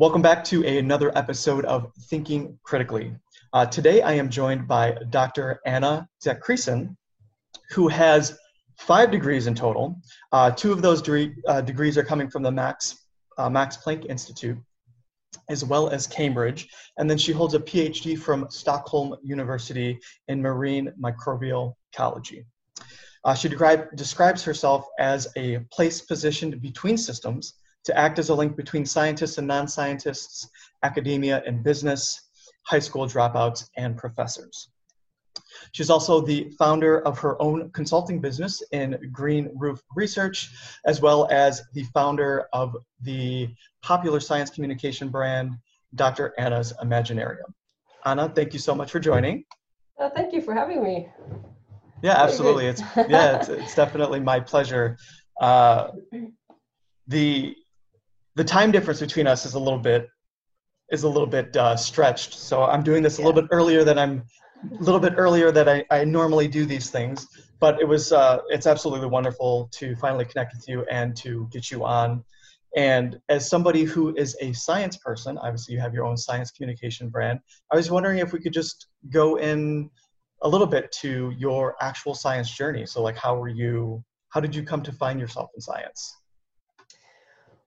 Welcome back to another episode of Thinking Critically. Uh, today I am joined by Dr. Anna Zachrissen, who has five degrees in total. Uh, two of those de- uh, degrees are coming from the Max, uh, Max Planck Institute, as well as Cambridge. And then she holds a PhD from Stockholm University in marine microbial ecology. Uh, she describes herself as a place positioned between systems to act as a link between scientists and non scientists, academia and business, high school dropouts, and professors. She's also the founder of her own consulting business in Green Roof Research, as well as the founder of the popular science communication brand, Dr. Anna's Imaginarium. Anna, thank you so much for joining. Uh, thank you for having me. Yeah, absolutely. It's yeah, it's, it's definitely my pleasure. Uh, the the time difference between us is a little bit is a little bit uh, stretched. So I'm doing this a little bit earlier than I'm a little bit earlier than I, I normally do these things. But it was uh, it's absolutely wonderful to finally connect with you and to get you on. And as somebody who is a science person, obviously you have your own science communication brand. I was wondering if we could just go in a little bit to your actual science journey. So like how were you how did you come to find yourself in science?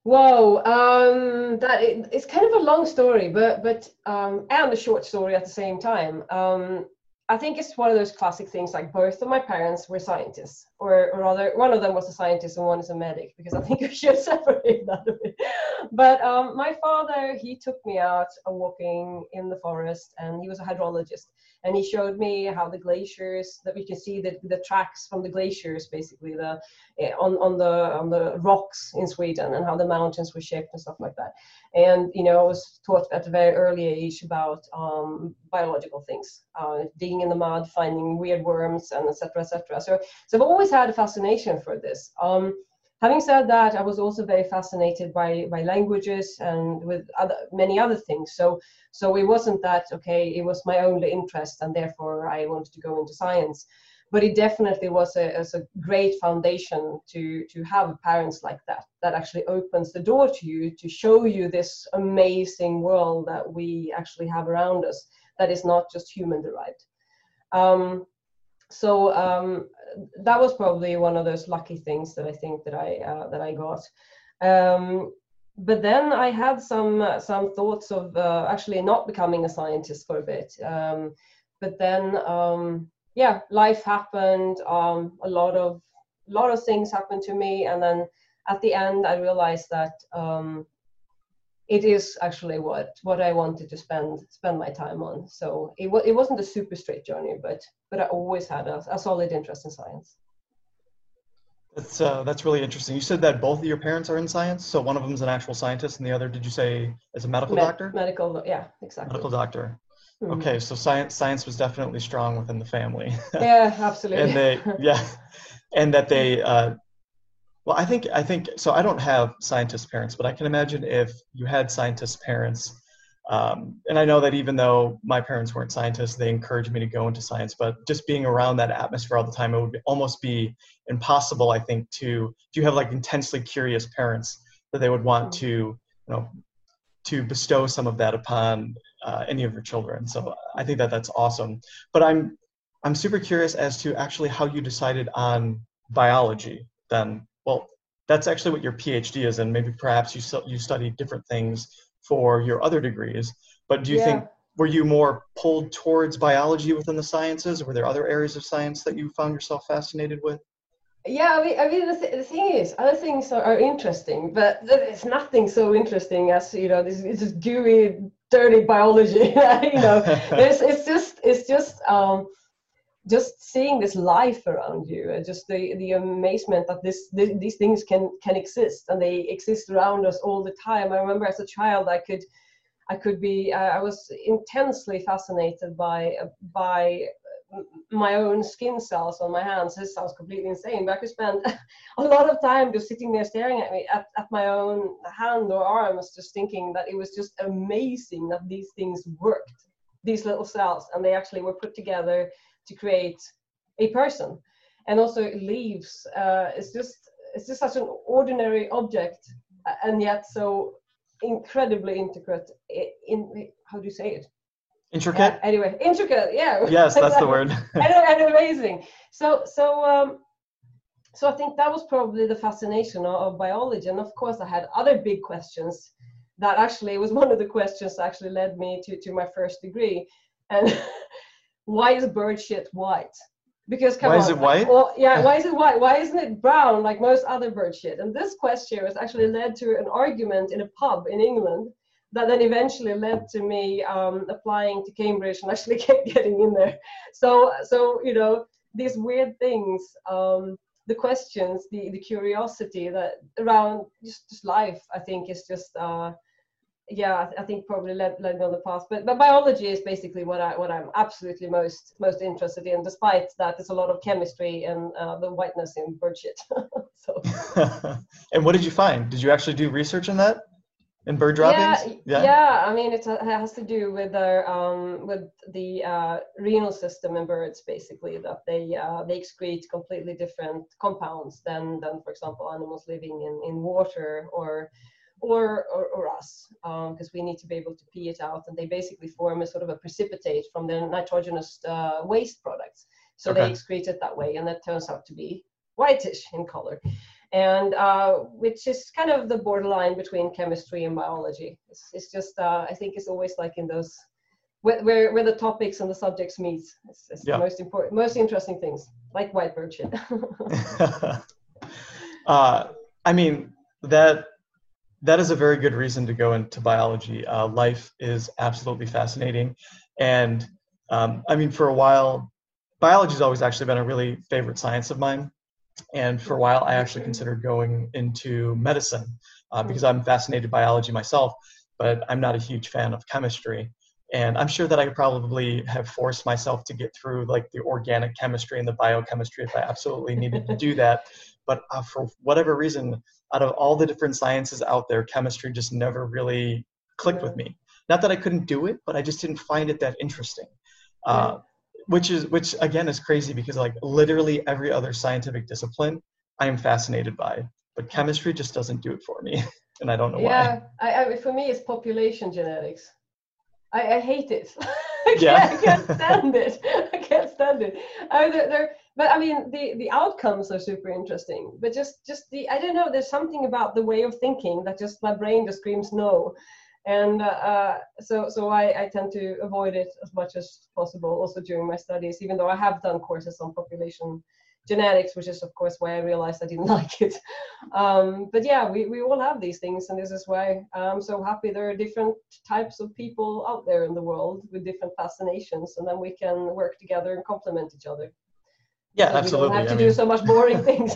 Whoa, um, that it's kind of a long story, but but um, and a short story at the same time. Um, I think it's one of those classic things. Like both of my parents were scientists, or, rather, one of them was a scientist and one is a medic, because I think we should separate that a bit. But um, my father, he took me out walking in the forest, and he was a hydrologist. And he showed me how the glaciers that we can see the, the tracks from the glaciers basically the eh, on, on the on the rocks in Sweden and how the mountains were shaped and stuff like that. And you know I was taught at a very early age about um, biological things uh, digging in the mud finding weird worms and etc etc so so I've always had a fascination for this um, Having said that, I was also very fascinated by, by languages and with other, many other things. So, so it wasn't that, okay, it was my only interest and therefore I wanted to go into science. But it definitely was a, a great foundation to, to have parents like that, that actually opens the door to you to show you this amazing world that we actually have around us that is not just human derived. Um, so um, that was probably one of those lucky things that I think that I uh, that I got. Um, but then I had some uh, some thoughts of uh, actually not becoming a scientist for a bit. Um, but then um, yeah, life happened. Um, a lot of lot of things happened to me, and then at the end I realized that um, it is actually what what I wanted to spend spend my time on. So it it wasn't a super straight journey, but but I always had a, a solid interest in science. That's uh, that's really interesting. You said that both of your parents are in science. So one of them is an actual scientist, and the other, did you say, is a medical Med- doctor? Medical, yeah, exactly. Medical doctor. Mm-hmm. Okay, so science science was definitely strong within the family. yeah, absolutely. and they, yeah, and that they uh, well, I think I think so. I don't have scientist parents, but I can imagine if you had scientist parents. Um, and I know that even though my parents weren't scientists, they encouraged me to go into science. But just being around that atmosphere all the time, it would be, almost be impossible. I think to do you have like intensely curious parents that they would want to, you know, to bestow some of that upon uh, any of your children. So I think that that's awesome. But I'm I'm super curious as to actually how you decided on biology then well, that's actually what your PhD is, and maybe perhaps you you study different things for your other degrees. But do you yeah. think were you more pulled towards biology within the sciences, or were there other areas of science that you found yourself fascinated with? Yeah, I mean, I mean the, th- the thing is, other things are, are interesting, but there's nothing so interesting as you know this, this gooey, dirty biology. you know, it's, it's just it's just um, just seeing this life around you just the the amazement that this, these things can can exist and they exist around us all the time. I remember as a child i could i could be i was intensely fascinated by by my own skin cells on my hands. This sounds completely insane but i could spend a lot of time just sitting there staring at me at, at my own hand or arms just thinking that it was just amazing that these things worked these little cells and they actually were put together to create a person and also leaves uh, it's just it's just such an ordinary object and yet so incredibly intricate. In how do you say it? Intricate. Yeah, anyway, intricate. Yeah. Yes, that's the word. and, and, amazing. So so um, so I think that was probably the fascination of, of biology, and of course I had other big questions. That actually was one of the questions that actually led me to to my first degree, and why is bird shit white? Because come why on, is it white? Well, yeah, why is it white? Why isn't it brown like most other bird shit? And this question was actually led to an argument in a pub in England that then eventually led to me um, applying to Cambridge and actually getting in there. So, so you know, these weird things, um, the questions, the the curiosity that around just, just life, I think is just uh, yeah, I think probably led, led me on the path. But but biology is basically what I what I'm absolutely most most interested in. Despite that, there's a lot of chemistry and uh, the whiteness in bird shit. so. and what did you find? Did you actually do research in that? In bird droppings? Yeah, yeah. yeah I mean, it has to do with their um, with the uh, renal system in birds, basically that they uh, they excrete completely different compounds than than, for example, animals living in in water or or, or, or us, because um, we need to be able to pee it out. And they basically form a sort of a precipitate from their nitrogenous uh, waste products. So okay. they excrete it that way, and that turns out to be whitish in color. And uh, which is kind of the borderline between chemistry and biology. It's, it's just, uh, I think it's always like in those, where, where, where the topics and the subjects meet. It's, it's yeah. the most important, most interesting things, like white bird shit. uh, I mean, that that is a very good reason to go into biology. Uh, life is absolutely fascinating. And um, I mean, for a while, biology has always actually been a really favorite science of mine. And for a while, I actually considered going into medicine uh, because I'm fascinated by biology myself, but I'm not a huge fan of chemistry. And I'm sure that I could probably have forced myself to get through like the organic chemistry and the biochemistry if I absolutely needed to do that. But uh, for whatever reason, out of all the different sciences out there, chemistry just never really clicked with me. Not that I couldn't do it, but I just didn't find it that interesting. Uh, which is which again is crazy because like literally every other scientific discipline I am fascinated by, but chemistry just doesn't do it for me, and I don't know yeah, why. Yeah, I, for me it's population genetics. I, I hate it. I, yeah. can't, I can't stand it. I can't stand it. I, they're, they're, but I mean, the the outcomes are super interesting. But just just the I don't know. There's something about the way of thinking that just my brain just screams no, and uh, uh, so so I, I tend to avoid it as much as possible. Also during my studies, even though I have done courses on population genetics, which is of course why I realized I didn't like it. Um, but yeah, we, we all have these things, and this is why I'm so happy there are different types of people out there in the world with different fascinations, and then we can work together and complement each other. Yeah, so absolutely. We don't have to I do so much boring things.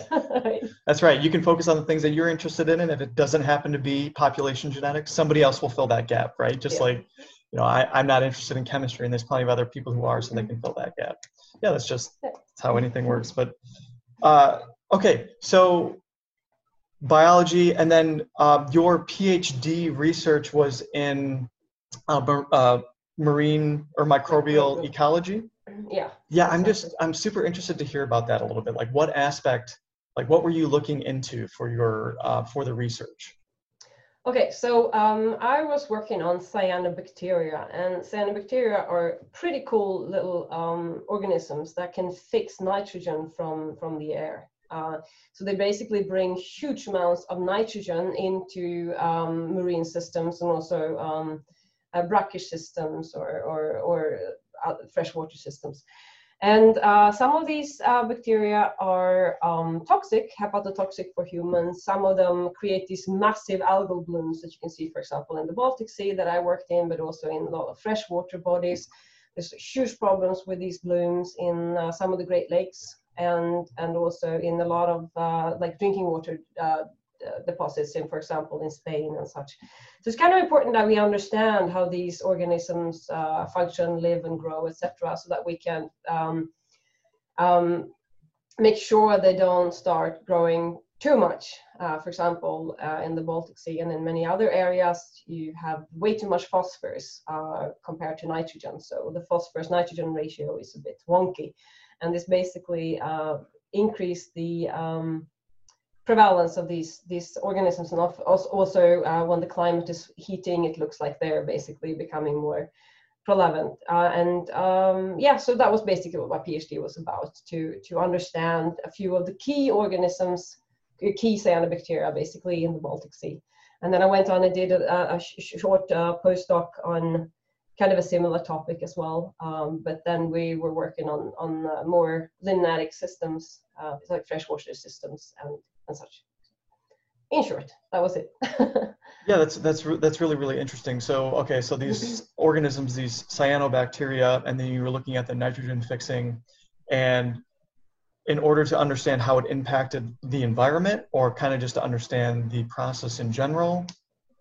That's right. You can focus on the things that you're interested in, and if it doesn't happen to be population genetics, somebody else will fill that gap, right? Just yeah. like, you know, I, I'm not interested in chemistry, and there's plenty of other people who are, so they can fill that gap. Yeah, that's just that's how anything works. But uh, okay, so biology, and then uh, your PhD research was in uh, uh marine or microbial ecology yeah. Yeah i'm just i'm super interested to hear about that a little bit. Like what aspect like what were you looking into for your uh, for the research? Okay so um, i was working on cyanobacteria and cyanobacteria are pretty cool little um, organisms that can fix nitrogen from from the air. Uh, so they basically bring huge amounts of nitrogen into um, marine systems and also um, uh, brackish systems or, or, or freshwater systems. And uh, some of these uh, bacteria are um, toxic, hepatotoxic for humans. Some of them create these massive algal blooms that you can see, for example, in the Baltic Sea that I worked in, but also in a lot of freshwater bodies. There's huge problems with these blooms in uh, some of the Great Lakes and and also in a lot of uh, like drinking water uh, uh, deposits in, for example, in Spain and such. So it's kind of important that we understand how these organisms uh, function, live, and grow, etc., so that we can um, um, make sure they don't start growing too much. Uh, for example, uh, in the Baltic Sea and in many other areas, you have way too much phosphorus uh, compared to nitrogen. So the phosphorus nitrogen ratio is a bit wonky. And this basically uh, increase the um, prevalence of these these organisms and also uh, when the climate is heating it looks like they're basically becoming more prevalent uh, and um, yeah so that was basically what my phd was about to to understand a few of the key organisms key cyanobacteria basically in the baltic sea and then i went on and did a, a sh- short uh, postdoc on kind of a similar topic as well. Um, but then we were working on on uh, more limnetic systems, uh, like freshwater systems and and such. In short, that was it. yeah, that's that's that's really really interesting. So okay, so these mm-hmm. organisms, these cyanobacteria, and then you were looking at the nitrogen fixing, and in order to understand how it impacted the environment, or kind of just to understand the process in general.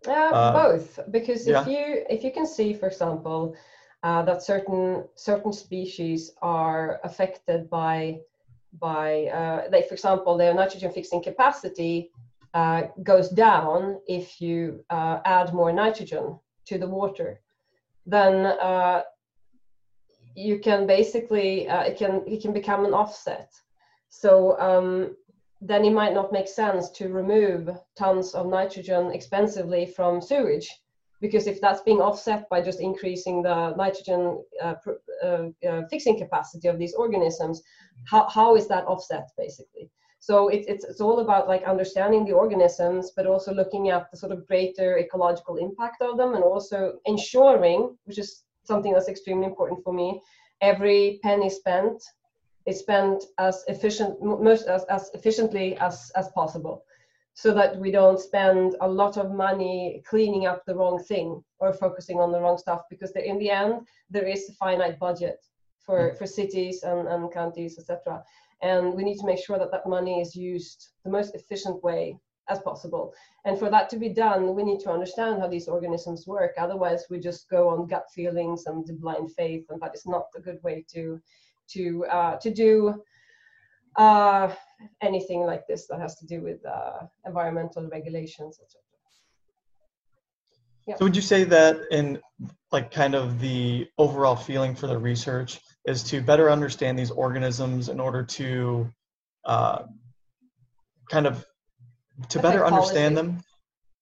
Uh, uh, both, because if you if you can see, for example, uh, that certain certain species are affected by by uh, like for example their nitrogen fixing capacity uh, goes down if you uh, add more nitrogen to the water, then uh, you can basically it can it can become an offset. So um, then it might not make sense to remove tons of nitrogen expensively from sewage because if that's being offset by just increasing the nitrogen uh, uh, uh, fixing capacity of these organisms, how, how is that offset basically? So it, it's, it's all about like understanding the organisms, but also looking at the sort of greater ecological impact of them and also ensuring, which is something that's extremely important for me, every penny spent is spent as efficient most as, as efficiently as as possible so that we don't spend a lot of money cleaning up the wrong thing or focusing on the wrong stuff because in the end there is a finite budget for mm. for cities and, and counties etc and we need to make sure that that money is used the most efficient way as possible. And for that to be done we need to understand how these organisms work. Otherwise we just go on gut feelings and blind faith and that is not a good way to to uh, to do uh, anything like this that has to do with uh, environmental regulations, etc. Yeah. So would you say that in like kind of the overall feeling for the research is to better understand these organisms in order to uh, kind of to affect better understand policy. them?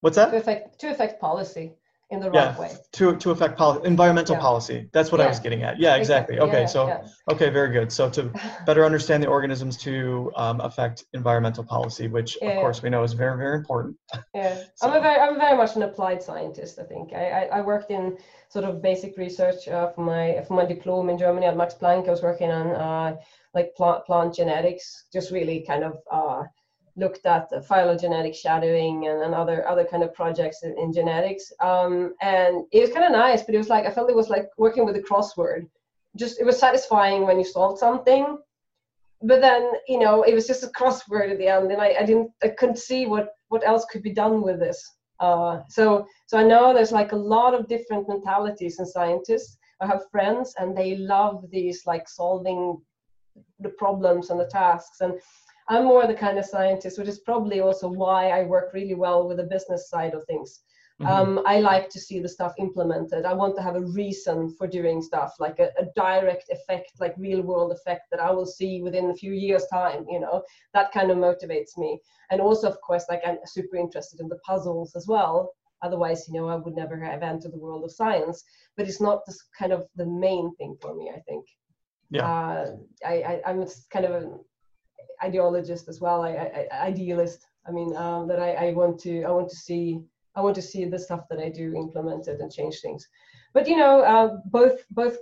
What's that? To affect to affect policy in the yeah, right way. To, to affect policy, environmental yeah. policy. That's what yeah. I was getting at. Yeah, exactly. Okay, so, okay, very good. So to better understand the organisms to um, affect environmental policy, which of course we know is very, very important. Yeah, so. I'm, a very, I'm very much an applied scientist, I think. I, I, I worked in sort of basic research uh, for my for my diploma in Germany at Max Planck. I was working on uh, like plant, plant genetics, just really kind of uh, looked at phylogenetic shadowing and, and other other kind of projects in, in genetics. Um, and it was kind of nice, but it was like I felt it was like working with a crossword. Just it was satisfying when you solved something, but then you know it was just a crossword at the end, and I, I didn't I couldn't see what what else could be done with this. Uh, so so I know there's like a lot of different mentalities in scientists. I have friends and they love these like solving the problems and the tasks and I'm more the kind of scientist, which is probably also why I work really well with the business side of things. Mm-hmm. Um, I like to see the stuff implemented. I want to have a reason for doing stuff, like a, a, direct effect, like real world effect that I will see within a few years' time. You know, that kind of motivates me. And also, of course, like I'm super interested in the puzzles as well. Otherwise, you know, I would never have entered the world of science. But it's not this kind of the main thing for me. I think. Yeah. Uh, I, I am kind of a ideologist as well, I, I, idealist. I mean, um, that I, I want to I want to see I want to see the stuff that I do implemented and change things. But you know, uh, both both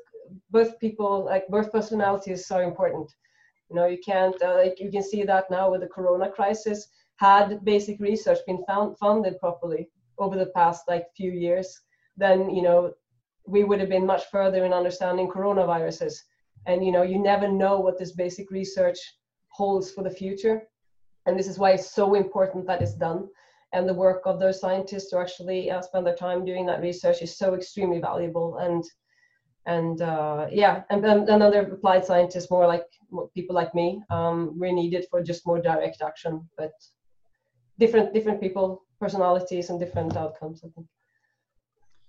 both people like both personalities are important. You know, you can't uh, like you can see that now with the Corona crisis. Had basic research been found, funded properly over the past like few years, then you know we would have been much further in understanding coronaviruses. And you know, you never know what this basic research holds for the future. And this is why it's so important that it's done. And the work of those scientists who actually uh, spend their time doing that research is so extremely valuable. And and uh, yeah, and, and other applied scientists, more like people like me, um, we're needed for just more direct action. But different different people, personalities, and different outcomes. I think.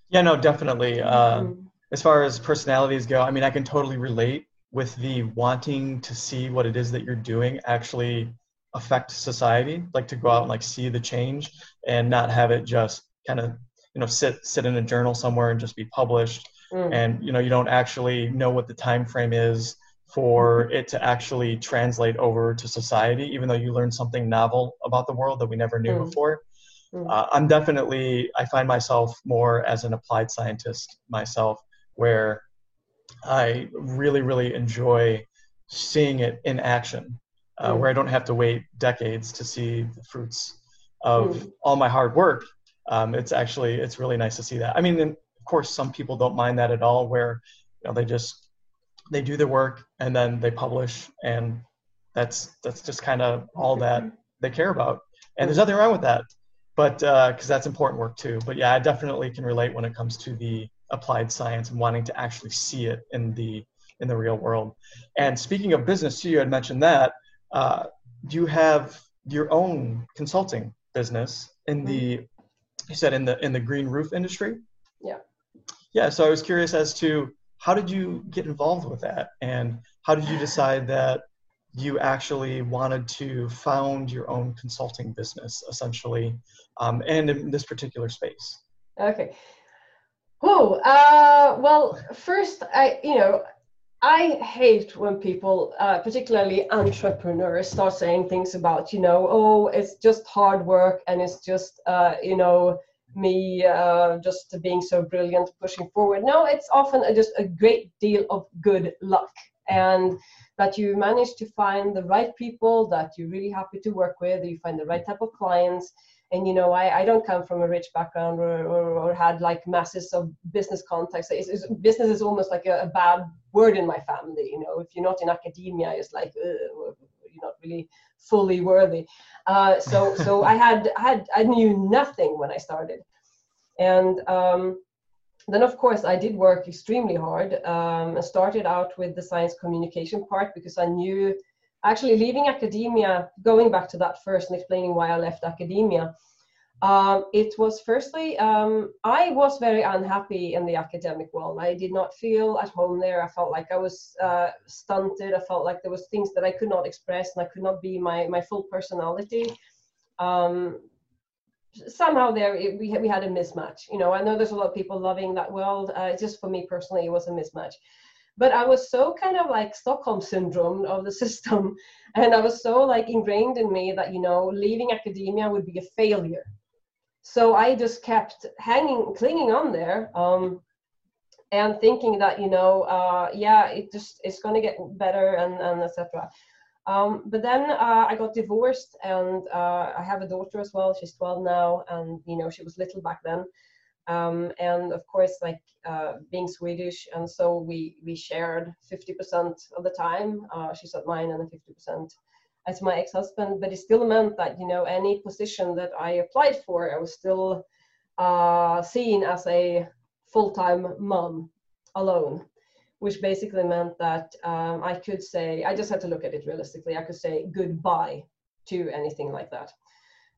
Yeah, no, definitely. Uh, mm-hmm. As far as personalities go, I mean, I can totally relate with the wanting to see what it is that you're doing actually affect society, like to go out and like see the change and not have it just kind of you know sit sit in a journal somewhere and just be published mm. and you know you don't actually know what the time frame is for it to actually translate over to society even though you learn something novel about the world that we never knew mm. before mm. Uh, i'm definitely i find myself more as an applied scientist myself where i really really enjoy seeing it in action uh, mm. where i don't have to wait decades to see the fruits of mm. all my hard work. Um, it's actually it's really nice to see that. I mean of course some people don't mind that at all where you know they just they do their work and then they publish and that's that's just kind of all that they care about. And there's nothing wrong with that but because uh, that's important work too. But yeah i definitely can relate when it comes to the applied science and wanting to actually see it in the in the real world. And speaking of business too you had mentioned that uh, you have your own consulting business in the mm-hmm. you said in the in the green roof industry? Yeah. Yeah so i was curious as to how did you get involved with that? And how did you decide that you actually wanted to found your own consulting business essentially um, and in this particular space? Okay oh uh, well first i you know I hate when people, uh, particularly entrepreneurs, start saying things about, you know, oh, it's just hard work and it's just, uh, you know, me uh, just being so brilliant pushing forward. No, it's often a, just a great deal of good luck and that you manage to find the right people that you're really happy to work with, you find the right type of clients. And you know, I, I don't come from a rich background or, or, or had like masses of business contacts. It's, it's, business is almost like a, a, bad word in my family. You know, if you're not in academia, it's like you're not really fully worthy. Uh, so so I had had I knew nothing when I started, and um, then of course I did work extremely hard. Um, I started out with the science communication part because I knew actually leaving academia, going back to that first and explaining why I left academia. Um, it was firstly, um, I was very unhappy in the academic world. I did not feel at home there. I felt like I was uh, stunted. I felt like there was things that I could not express and I could not be my, my full personality. Um, somehow there it, we, we had a mismatch. You know, I know there's a lot of people loving that world. Uh, just for me personally, it was a mismatch. But I was so kind of like Stockholm syndrome of the system. And I was so like ingrained in me that, you know, leaving academia would be a failure so I just kept hanging, clinging on there, um, and thinking that you know, uh, yeah, it just it's gonna get better and and etc. Um, but then uh, I got divorced, and uh, I have a daughter as well. She's 12 now, and you know she was little back then. Um, and of course, like uh, being Swedish, and so we we shared 50% of the time. Uh, she's at mine, and then 50% as my ex-husband, but it still meant that you know any position that I applied for, I was still uh, seen as a full-time mom alone, which basically meant that um, I could say I just had to look at it realistically. I could say goodbye to anything like that.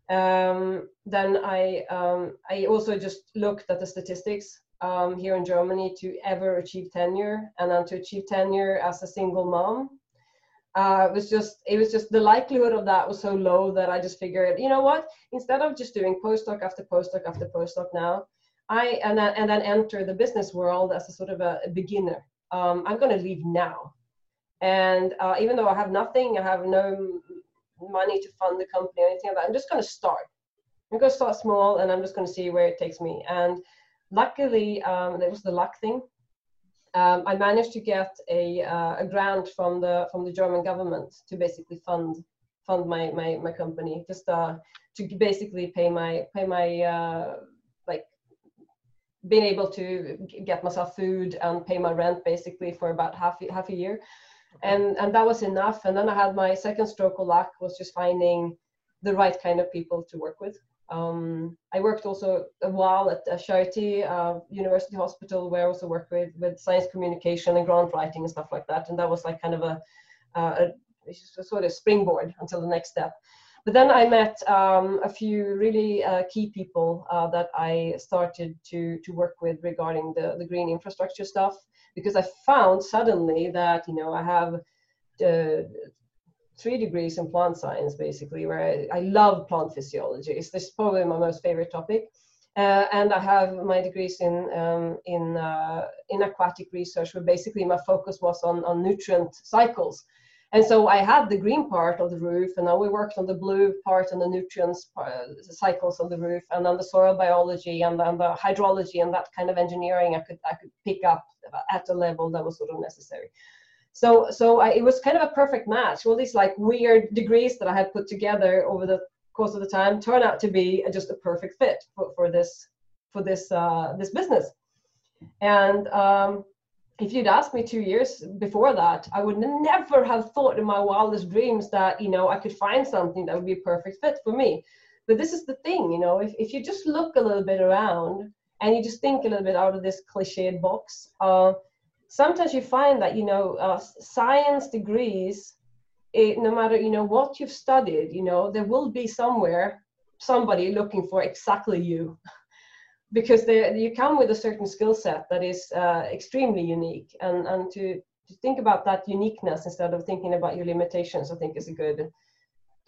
Um, then I um, I also just looked at the statistics um, here in Germany to ever achieve tenure, and then to achieve tenure as a single mom uh, it was just it was just the likelihood of that was so low that I just figured, you know what? Instead of just doing postdoc after postdoc after postdoc now, I and then, and then enter the business world as a sort of a, a beginner. Um, I'm going to leave now, and uh, even though I have nothing, I have no money to fund the company or anything like that. I'm just going to start. I'm going to start small, and I'm just going to see where it takes me. And luckily, um, it was the luck thing um, I managed to get a, uh, a grant from the from the German government to basically fund fund my my, my company just uh, to basically pay my pay my uh, like being able to get myself food and pay my rent basically for about half half a year and and that was enough and then i had my second stroke of luck was just finding the right kind of people to work with um, I worked also a while at a Charité uh, university hospital where I also worked with, with science communication and grant writing and stuff like that. And that was like kind of a, uh, a, a sort of springboard until the next step. But then I met um, a few really uh, key people uh, that I started to, to work with regarding the, the green infrastructure stuff because I found suddenly that, you know, I have uh, three degrees in plant science, basically, where I, I love plant physiology. It's this is probably my most favorite topic. Uh, and I have my degrees in um, in uh, in aquatic research, where basically my focus was on on nutrient cycles. And so I had the green part of the roof, and then we worked on the blue part and the nutrients uh, cycles of the roof, and then the soil biology and then the hydrology and that kind of engineering I could I could pick up at a level that was sort of necessary. So so I, it was kind of a perfect match. All these like weird degrees that I had put together over the course of the time turn out to be just a perfect fit for, for this for this uh, this business. And um, if you'd asked me two years before that, I would never have thought in my wildest dreams that you know I could find something that would be a perfect fit for me. But this is the thing, you know, if, if you just look a little bit around and you just think a little bit out of this cliched box, uh, sometimes you find that you know uh, science degrees it, no matter you know what you've studied you know there will be somewhere somebody looking for exactly you because you come with a certain skill set that is uh, extremely unique. And and to, to think about that uniqueness instead of thinking about your limitations i think is a good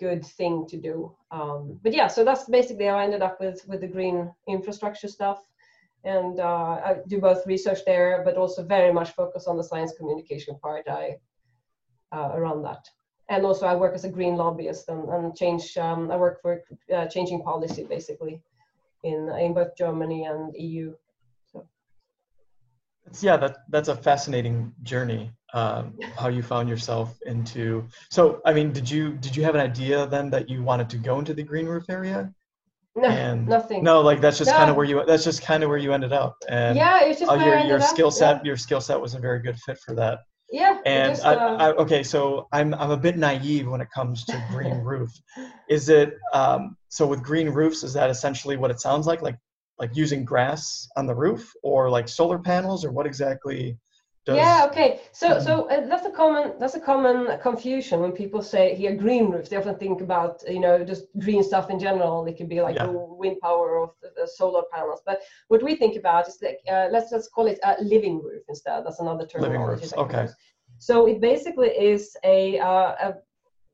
good thing to do. Um, but yeah so that's basically how i ended up with with the green infrastructure stuff. And uh, i do both research there but also very much focus on the science communication part. I uh, around that. And also I work as a green lobbyist and, and change. Um, I work for uh, changing policy basically in in both Germany and EU. So. Yeah, that that's a fascinating journey. Um, how you found yourself into. So, I mean, did you did you have an idea then that you wanted to go into the green roof area? No, and nothing. No, like that's just no. kind of where you that's just kind of where you ended up. And yeah, it's just uh, your your skill set yeah. your skill set was a very good fit for that. Yeah. And just, uh, I, I, okay, so I'm I'm a bit naive when it comes to green roof. Is it um, so with green roofs? Is that essentially what it sounds like? Like like using grass on the roof, or like solar panels, or what exactly? Does, yeah. Okay. So so uh, that's a common that's a common confusion when people say here green roofs. They often think about you know just green stuff in general. It could be like yeah. wind power or the, the, solar panels. But what we think about is like uh, let's let's call it a living roof instead. That's another term. Living roofs. Okay. So it basically is a, uh, a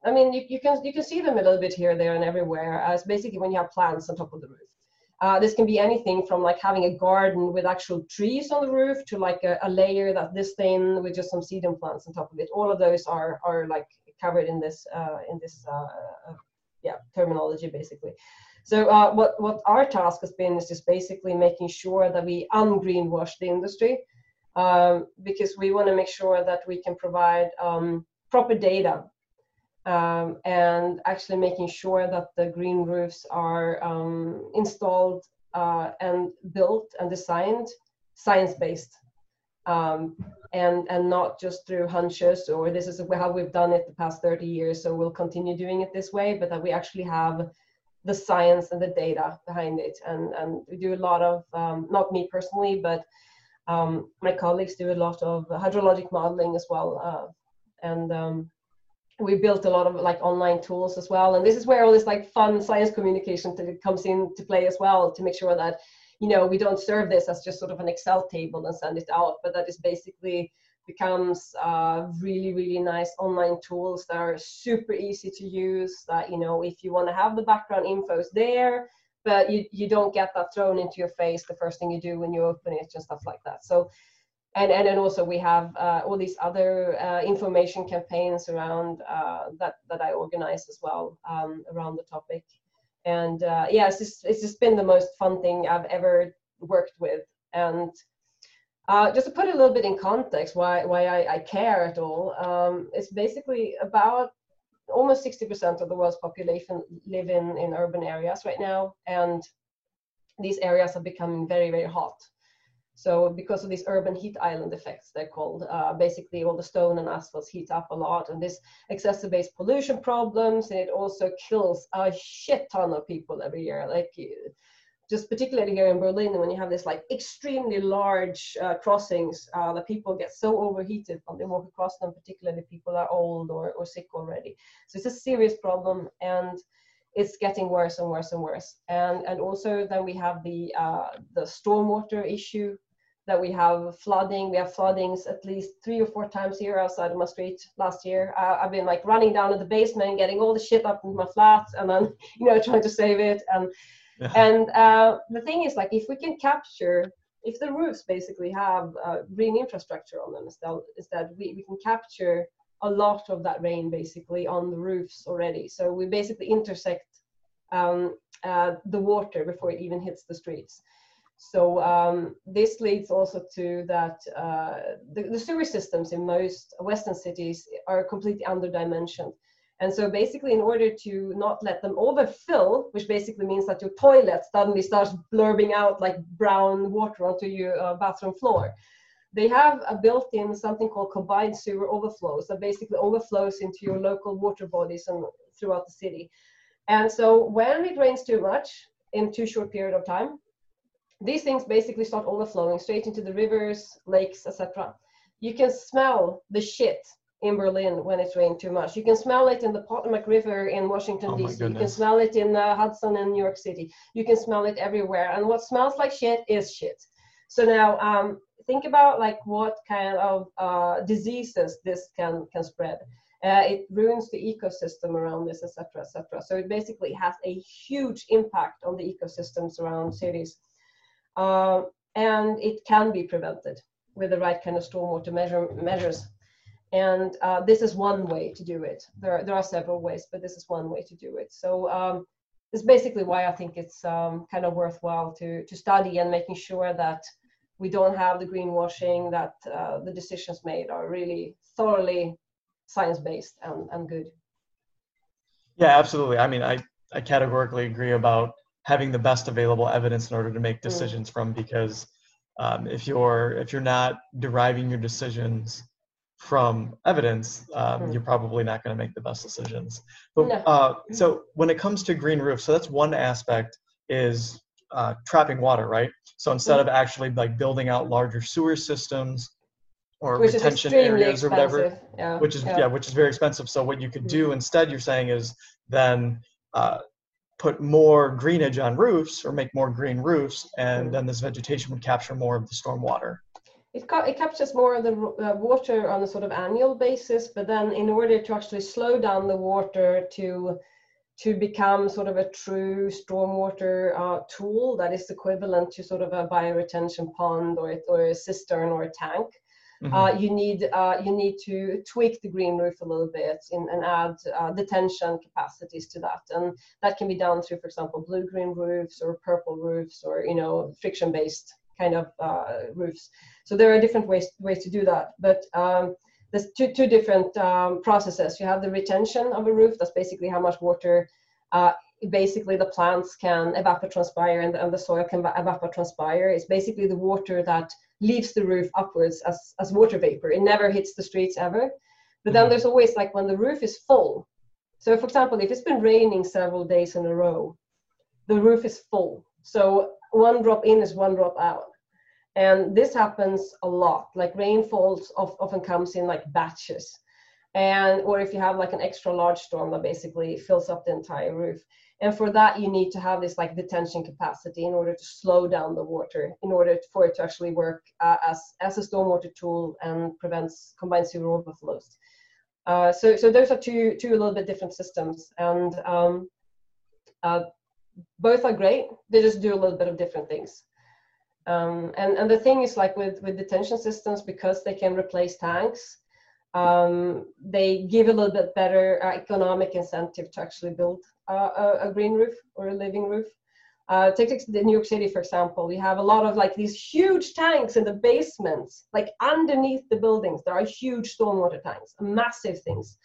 I mean, you, you, can you can see them a little bit here, there, and everywhere. As basically when you have plants on top of the roof. Uh, this can be anything from like having a garden with actual trees on the roof to like a, a layer that this thin with just some sedum plants on top of it. All of those are are like covered in this uh, in this uh, uh yeah terminology basically. So uh, what what our task has been is just basically making sure that we ungreenwash the industry um, because we want to make sure that we can provide um, proper data um, and actually making sure that the green roofs are um, installed uh, and built and designed science-based um, and and not just through hunches or this is how we've done it the past 30 years so we'll continue doing it this way but that we actually have the science and the data behind it. And and we do a lot of um, not me personally but um, my colleagues do a lot of hydrologic modeling as well, uh, and um, we built a lot of like online tools as well. And this is where all this like fun science communication comes into play as well to make sure that you know we don't serve this as just sort of an Excel table and send it out, but that is basically becomes uh, really really nice online tools that are super easy to use that you know if you want to have the background infos there but you, you don't get that thrown into your face the first thing you do when you open it and stuff like that so and and also we have uh, all these other uh, information campaigns around uh, that that I organize as well um, around the topic. And uh, yeah it's just it's just been the most fun thing I've ever worked with. And uh, just to put a little bit in context why why I, I care at all um, it's basically about almost 60% of the world's population live in, in urban areas right now, and these areas are becoming very, very hot. So because of these urban heat island effects, they're called, uh, basically all the stone and asphalt heat up a lot, and this exacerbates pollution problems, and it also kills a shit ton of people every year. Like just particularly here in Berlin, when you have this like extremely large uh, crossings, uh, that people get so overheated when they walk across them, particularly people are old or, or sick already. So it's a serious problem and it's getting worse and worse and worse. And, and also then we have the, uh, the stormwater issue that we have flooding. We have floodings at least three or four times here outside of my street last year. Uh, I've been like running down to the basement, getting all the shit up in my flat, and then you know trying to save it. And yeah. and uh, the thing is like if we can capture, if the roofs basically have uh, green infrastructure on them, instead, instead we, we can capture a lot of that rain basically on the roofs already. So we basically intersect um, uh, the water before it even hits the streets. So um, this leads also to that uh, the, the, sewer systems in most Western cities are completely underdimensioned. And so basically in order to not let them overfill, which basically means that your toilet suddenly starts blurbing out like brown water onto your uh, bathroom floor, they have a built-in something called combined sewer overflows that basically overflows into your local water bodies and throughout the city. And so when it rains too much in too short period of time, these things basically start overflowing straight into the rivers, lakes, etc. You can smell the shit in Berlin when it's rained too much. You can smell it in the Potomac River in Washington oh D.C. You can smell it in uh, Hudson in New York City. You can smell it everywhere. And what smells like shit is shit. So now um, think about like what kind of uh, diseases this can can spread. Uh, it ruins the ecosystem around this, etc., etc. So it basically has a huge impact on the ecosystems around cities, uh, and it can be prevented with the right kind of stormwater measure, measures. And uh, this is one way to do it. There, there are several ways, but this is one way to do it. So um, it's basically why I think it's um, kind of worthwhile to to study and making sure that we don't have the greenwashing, that uh, the decisions made are really thoroughly science-based and, and good. Yeah, absolutely. I mean, I, I categorically agree about having the best available evidence in order to make mm. decisions mm. from because um, if you're if you're not deriving your decisions from evidence, um, mm. you're probably not going to make the best decisions. But no. uh, so when it comes to green roofs, so that's one aspect is uh, trapping water, right? So instead of actually like building out larger sewer systems or which retention areas expensive. or whatever, yeah. which is yeah. yeah. which is very expensive. So what you could do mm-hmm. instead, you're saying, is then uh, put more greenage on roofs or make more green roofs, and mm. then this vegetation would capture more of the storm water. It, ca- it captures more of the uh, water on a sort of annual basis, but then in order to actually slow down the water to to become sort of a true stormwater uh, tool that is equivalent to sort of a bioretention pond or, or a cistern or a tank. Mm-hmm. Uh, you need uh, you need to tweak the green roof a little bit in, and add uh, detention capacities to that, and that can be done through, for example, blue green roofs or purple roofs or you know friction based kind of uh, roofs. So there are different ways ways to do that, but um, there's two, two different um, processes. You have the retention of a roof, that's basically how much water uh, basically the plants can evapotranspire and the, and the soil can evapotranspire. It's basically the water that leaves the roof upwards as, as water vapor. It never hits the streets ever. But then mm-hmm. there's always like when the roof is full. So for example, if it's been raining several days in a row, the roof is full. So one drop in is one drop out. And this happens a lot like rainfalls of, often comes in like batches. And or if you have like an extra large storm that basically fills up the entire roof. And for that you need to have this like detention capacity in order to slow down the water in order for it to actually work uh, as as a stormwater tool and prevents combined sewer overflows. Uh, so so those are two two a little bit different systems. And um, uh, both are great they just do a little bit of different things um, and, and the thing is like with, with detention systems, because they can replace tanks, um, they give a little bit better uh, economic incentive to actually build uh, a, a, green roof or a living roof. Uh, take, New York City, for example, we have a lot of like these huge tanks in the basements, like underneath the buildings. There are huge stormwater tanks, massive things.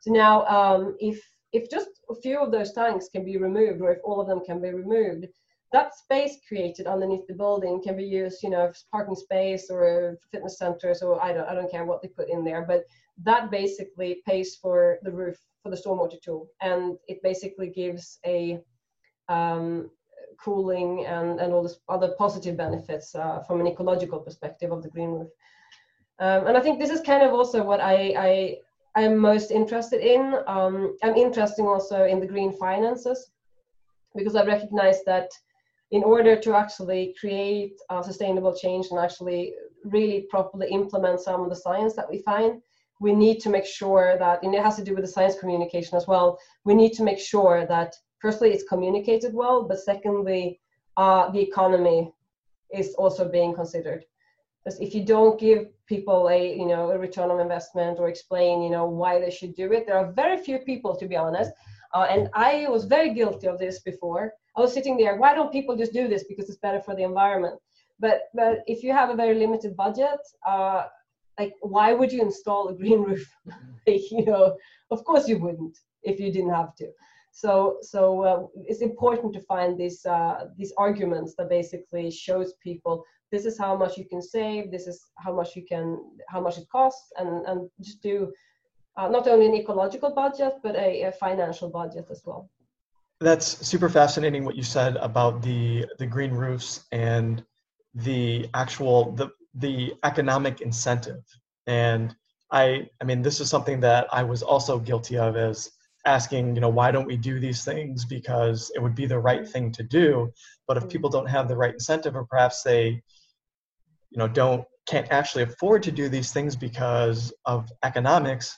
So now, um, if if just a few of those tanks can be removed, or if all of them can be removed, that space created underneath the building can be used, you know, parking space or fitness centers or I don't, I don't care what they put in there, but that basically pays for the roof for the stormwater tool, and it basically gives a um, cooling and and all this other positive benefits uh, from an ecological perspective of the green roof. Um, and I think this is kind of also what I, I I'm most interested in. Um, I'm interested also in the green finances because I recognize that in order to actually create uh, sustainable change and actually really properly implement some of the science that we find, we need to make sure that, and it has to do with the science communication as well, we need to make sure that firstly it's communicated well, but secondly, uh, the economy is also being considered. Because if you don't give people a you know a return on investment or explain you know why they should do it, there are very few people to be honest. Uh, and I was very guilty of this before. I was sitting there, why don't people just do this because it's better for the environment? But but if you have a very limited budget, uh, like why would you install a green roof? you know, of course you wouldn't if you didn't have to. So so uh, it's important to find these uh, these arguments that basically shows people this is how much you can save, this is how much you can how much it costs, and and just do uh, not only an ecological budget but a, a financial budget as well. That's super fascinating what you said about the the green roofs and the actual the the economic incentive. And I I mean this is something that I was also guilty of as asking, you know, why don't we do these things because it would be the right thing to do. But if mm. people don't have the right incentive or perhaps they, you know, don't can't actually afford to do these things because of economics,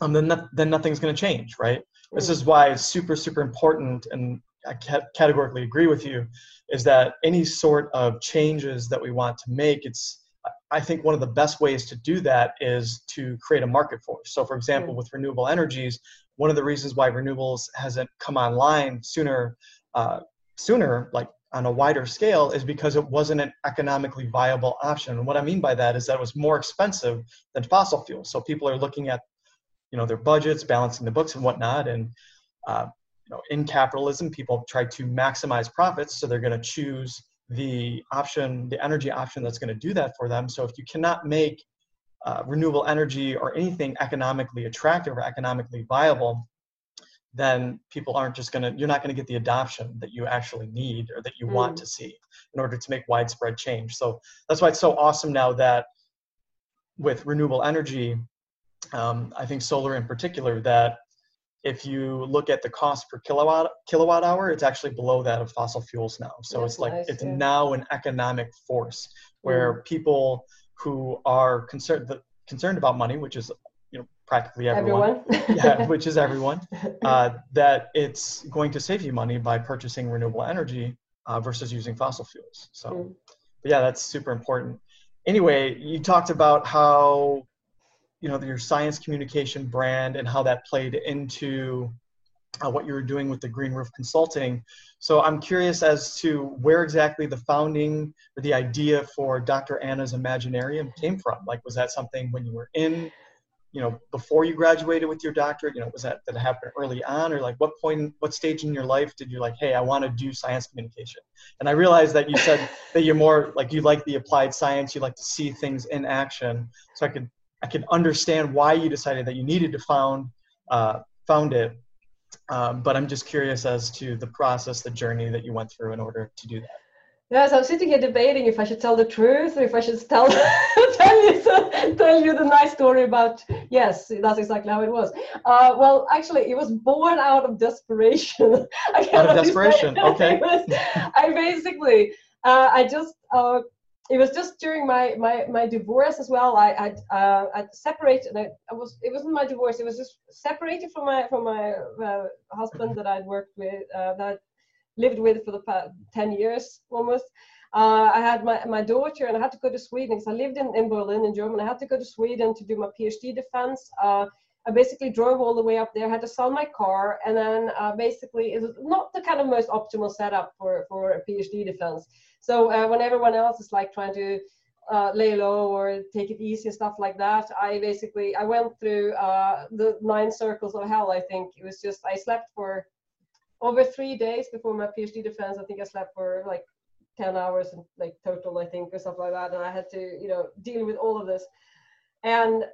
um, then then nothing's going to change, right? This is why it's super, super important, and I categorically agree with you, is that any sort of changes that we want to make, it's I think one of the best ways to do that is to create a market for. So, for example, with renewable energies, one of the reasons why renewables hasn't come online sooner, uh, sooner, like on a wider scale, is because it wasn't an economically viable option. And what I mean by that is that it was more expensive than fossil fuels. So people are looking at you know their budgets, balancing the books and whatnot. And uh, you know, in capitalism, people try to maximize profits, so they're going to choose the option, the energy option that's going to do that for them. So if you cannot make uh, renewable energy or anything economically attractive or economically viable, then people aren't just going to, you're not going to get the adoption that you actually need or that you mm. want to see in order to make widespread change. So that's why it's so awesome now that with renewable energy, um, I think solar in particular, that if you look at the cost per kilowatt kilowatt hour, it's actually below that of fossil fuels now. So That's it's like nice, it's yeah. now an economic force where mm. people who are concerned concerned about money, which is you know practically everyone, everyone. yeah, which is everyone, uh, that it's going to save you money by purchasing renewable energy uh, versus using fossil fuels. So, mm. yeah, that's super important. Anyway, you talked about how you know your science communication brand and how that played into uh, what you were doing with the Green Roof Consulting. So I'm curious as to where exactly the founding or the idea for Dr. Anna's Imaginarium came from. Like, was that something when you were in, you know, before you graduated with your doctorate? You know, was that that happened early on, or like what point, what stage in your life did you like, hey, I want to do science communication? And I realized that you said that you're more like you like the applied science, you like to see things in action. So I could I can understand why you decided that you needed to found uh, found it. Um, but I'm just curious as to the process, the journey that you went through in order to do that. Yes, I'm sitting here debating if I should tell the truth or if I should tell tell you tell you the nice story about. Yes, that's exactly how it was. Uh, well, actually, it was born out of desperation. I out of desperation, okay. I basically, uh, I just uh, it was just during my my my divorce as well. I I uh, I separated. I, I, was it wasn't my divorce. It was just separated from my from my uh, husband that I'd worked with uh, that lived with for the past ten years almost. Uh, I had my, my daughter and I had to go to Sweden because I lived in, in Berlin in Germany. I had to go to Sweden to do my PhD defense. Uh, I basically drove all the way up there, had to sell my car, and then uh, basically it was not the kind of most optimal setup for, for a PhD defense. So uh, when everyone else is like trying to uh, lay low or take it easy and stuff like that, I basically I went through uh, the nine circles of hell. I think it was just I slept for over three days before my PhD defense. I think I slept for like 10 hours and like total i think or stuff like that. And i had to you know deal with all of this. And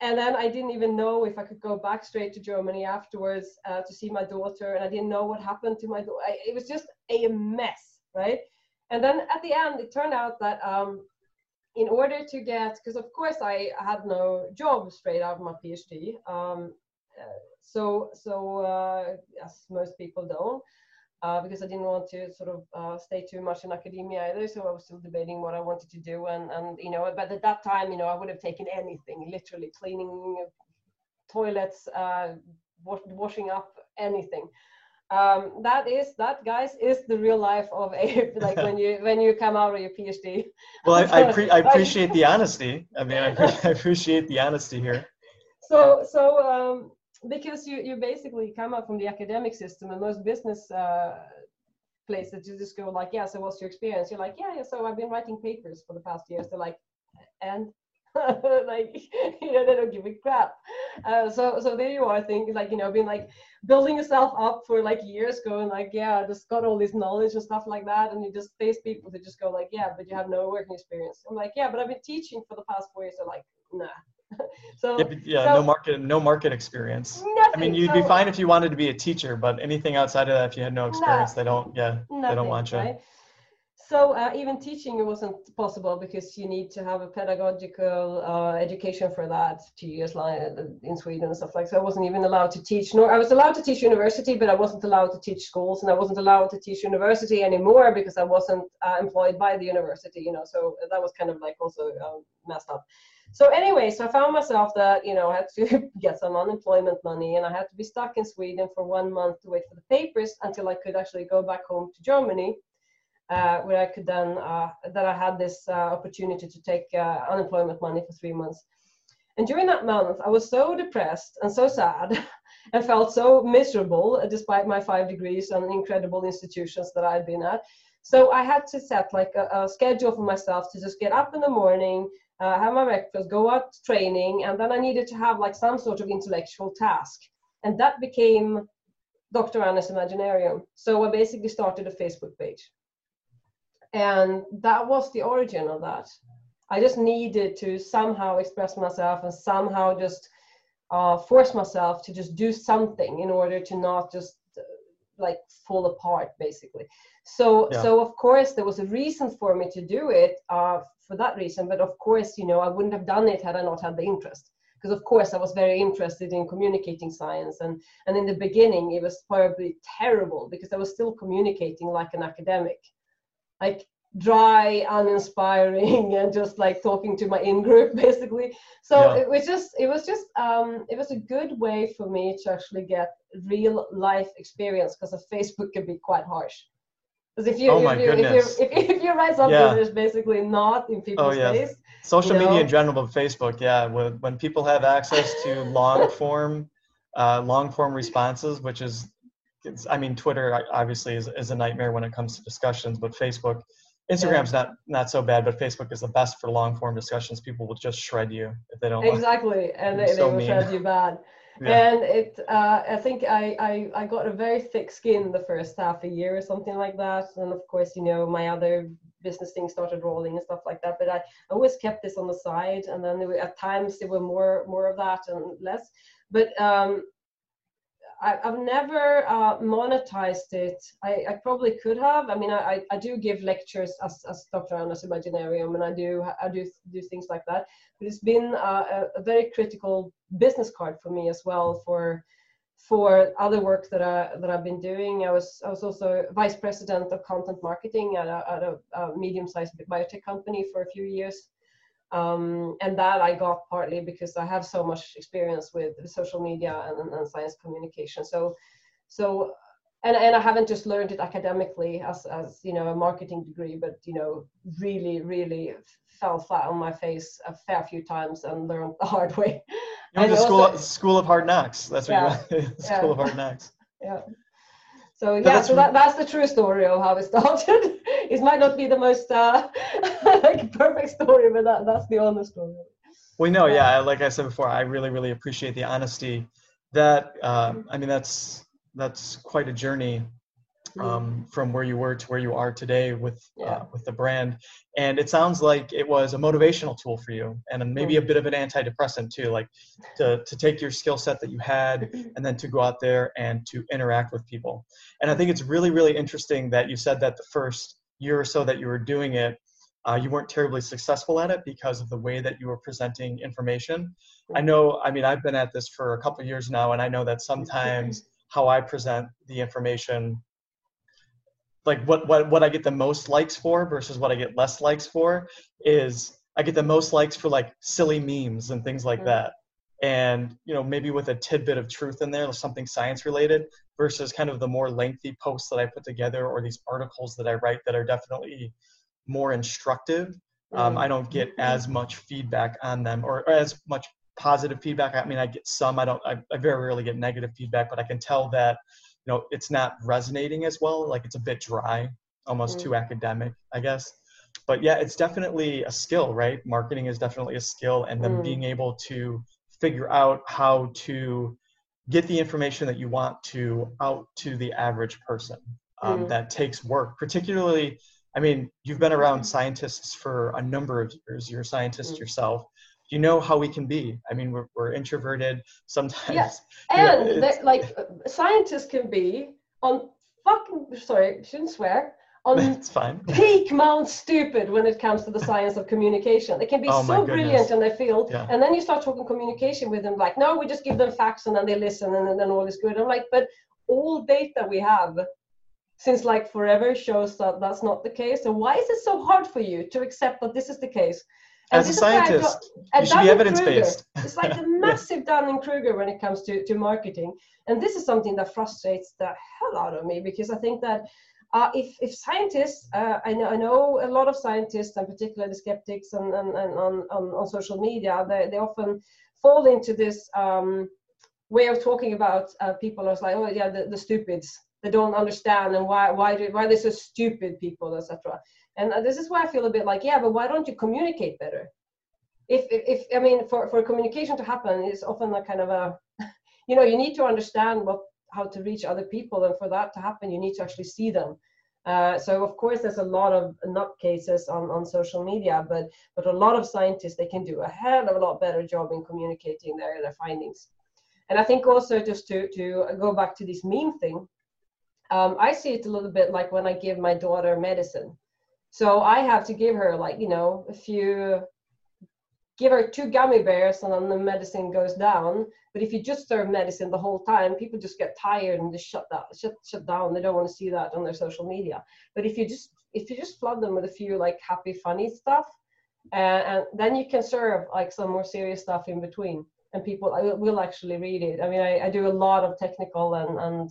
and then i didn't even know if i could go back straight to germany afterwards uh, to see my daughter. And i didn't know what happened to my daughter it was just a mess right? And then at the end, it turned out that um, in order to get, because of course I had no job straight out of my PhD, um, so so uh, as most people don't. uh, because I didn't want to sort of uh, stay too much in academia either. So I was still debating what I wanted to do, and and you know, but at that time, you know, I would have taken anything, literally cleaning toilets, uh, washing up, anything. Um, that is that, guys, is the real life of a like when you when you come out of your PhD. Well, I I, pre- I appreciate the honesty. I mean, I, I appreciate the honesty here. So so. Um, because you you basically come up from the academic system and most business uh, places you just go like yeah so what's your experience? You're like yeah, yeah so i've been writing papers for the past years. They're like and? Like you know they don't give a crap. Uh, so so there you are thinking like you know being like building yourself up for like years going like yeah I just got all this knowledge and stuff like that and you just face people that just go like yeah but you have no working experience. I'm like yeah but i've been teaching for the past four years. They're like nah so yeah, yeah so, no market no market experience. Nothing, i mean you'd so, be fine if you wanted to be a teacher but anything outside of that if you had no experience they don't yeah nothing, they don't want you. right? so uh, even teaching wasn't possible because you need to have a pedagogical uh, education for that two years in sweden and stuff like so i wasn't even allowed to teach nor i was allowed to teach university but i wasn't allowed to teach schools and i wasn't allowed to teach university anymore because i wasn't uh, employed by the university you know so that was kind of like also um, messed up so anyway, so I found myself that you know I had to get some unemployment money, and I had to be stuck in Sweden for one month to wait for the papers until I could actually go back home to Germany, uh, where I could then uh, that I had this uh, opportunity to take uh, unemployment money for three months. And during that month, I was so depressed and so sad, and felt so miserable despite my five degrees and incredible institutions that I'd been at. So I had to set like a, a schedule for myself to just get up in the morning uh, have my breakfast, go out training, and then I needed to have like some sort of intellectual task. And that became Dr. Anna's Imaginarium. So I basically started a Facebook page. And that was the origin of that. I just needed to somehow express myself and somehow just uh, force myself to just do something in order to not just uh, like fall apart basically so yeah. so of course there was a reason for me to do it uh, for that reason. But of course, you know, I wouldn't have done it had I not had the interest. Because of course I was very interested in communicating science, and and in the beginning it was probably terrible because I was still communicating like an academic, like dry, uninspiring, and just like talking to my in group basically. So yeah. it was just it was just um, it was a good way for me to actually get real life experience because a Facebook can be quite harsh. Because if you, oh if, you if, you if, if, you write something yeah. that's basically not in people's oh, yeah. face, social media know? in general, but Facebook, yeah, when, when people have access to long form, uh, long form responses, which is, I mean, Twitter obviously is, is a nightmare when it comes to discussions, but Facebook, Instagram's yeah. not not so bad, but Facebook is the best for long form discussions. People will just shred you if they don't. Exactly, and they, so they will mean. shred you bad. Yeah. And it, uh, I think I, I, I got a very thick skin the first half a year or something like that. And of course, you know, my other business things started rolling and stuff like that. But I always kept this on the side. And then were, at times there were more, more of that and less. But um, I, have never uh, monetized it. I, I, probably could have. I mean, I, I do give lectures as, as Dr. Anna's Imaginarium, and I do I do do things like that. But it's been uh, a, very critical business card for me as well for for other work that I that I've been doing. I was I was also vice president of content marketing at a, at a, a medium-sized biotech company for a few years um, and that I got partly because I have so much experience with social media and, and science communication. So, so, and, and I haven't just learned it academically as, as you know a marketing degree, but you know really really fell flat on my face a fair few times and learned the hard way. You went to school also, school of hard knocks. That's what yeah, you went. school yeah. of hard knocks. Yeah. So yeah, that's so that, that's the true story of how it started. it might not be the most uh, like perfect story, but that, that's the honest story. We know, yeah. Like I said before, I really, really appreciate the honesty. That um, I mean, that's that's quite a journey. Um, from where you were to where you are today with uh, yeah. uh, with the brand. And it sounds like it was a motivational tool for you, and maybe a mm-hmm. bit of an antidepressant too, like to to take your skill set that you had, mm-hmm. and then to go out there and to interact with people. And I think it's really really interesting that you said that the first year or so that you were doing it. Uh, you weren't terribly successful at it because of the way that you were presenting information. I know, I mean, I've been at this for a couple years now, and I know that sometimes how I present the information like what what what I get the most likes for versus what I get less likes for is I get the most likes for like silly memes and things like mm-hmm. that. And you know, maybe with a tidbit of truth in there, something science related, versus kind of the more lengthy posts that I put together or these articles that I write that are definitely more instructive. Um, mm-hmm. I don't get as much feedback on them or, or, as much positive feedback. I mean, I get some. I don't. I, I very rarely get negative feedback, but I can tell that you know it's not resonating as well. Like it's a bit dry, almost mm-hmm. too academic, I guess. But yeah, it's definitely a skill, right? Marketing is definitely a skill, and then mm-hmm. being able to figure out how to get the information that you want to out to the average person. Um, mm. That takes work, particularly. I mean, you've been around scientists for a number of years. You're a scientist mm. yourself. You know how we can be. I mean, we're, we're introverted sometimes. Yes, and you know, like scientists can be on fucking. Sorry, shouldn't swear on That's fine. peak Mount Stupid when it comes to the science of communication. They can be oh so brilliant in their field, yeah. and then you start talking communication with them, like, no, we just give them facts and then they listen and then all is good. I'm like, but all data we have since like forever shows that that's not the case. So why is it so hard for you to accept that this is the case? As a scientist, you should be evidence based. it's like a massive Dunning Kruger when it comes to, to marketing. And this is something that frustrates the hell out of me because I think that uh, if, if scientists, uh, I, know, I know a lot of scientists and particularly skeptics and, and, and on, on, on social media, they, they often fall into this um, way of talking about uh, people as like, oh yeah, the, the stupids, they don't understand and why, why, do, why they're so stupid people, etc. And uh, this is why I feel a bit like, yeah, but why don't you communicate better? If, if, if I mean, for, for communication to happen, it's often a kind of a, you know, you need to understand what how to reach other people and for that to happen you need to actually see them. Uh, so of course there's a lot of nutcases on, on social media but but a lot of scientists they can do a hell of a lot better job in communicating their, their findings. And i think also just to to go back to this meme thing um, i see it a little bit like when i give my daughter medicine so i have to give her like you know a few give her two gummy bears and then the medicine goes down. But if you just serve medicine the whole time, people just get tired and just shut that shut shut down. They don't want to see that on their social media. But if you just if you just flood them with a few like happy, funny stuff, uh, and then you can serve like some more serious stuff in between, and people will actually read it. I mean, I, I do a lot of technical and and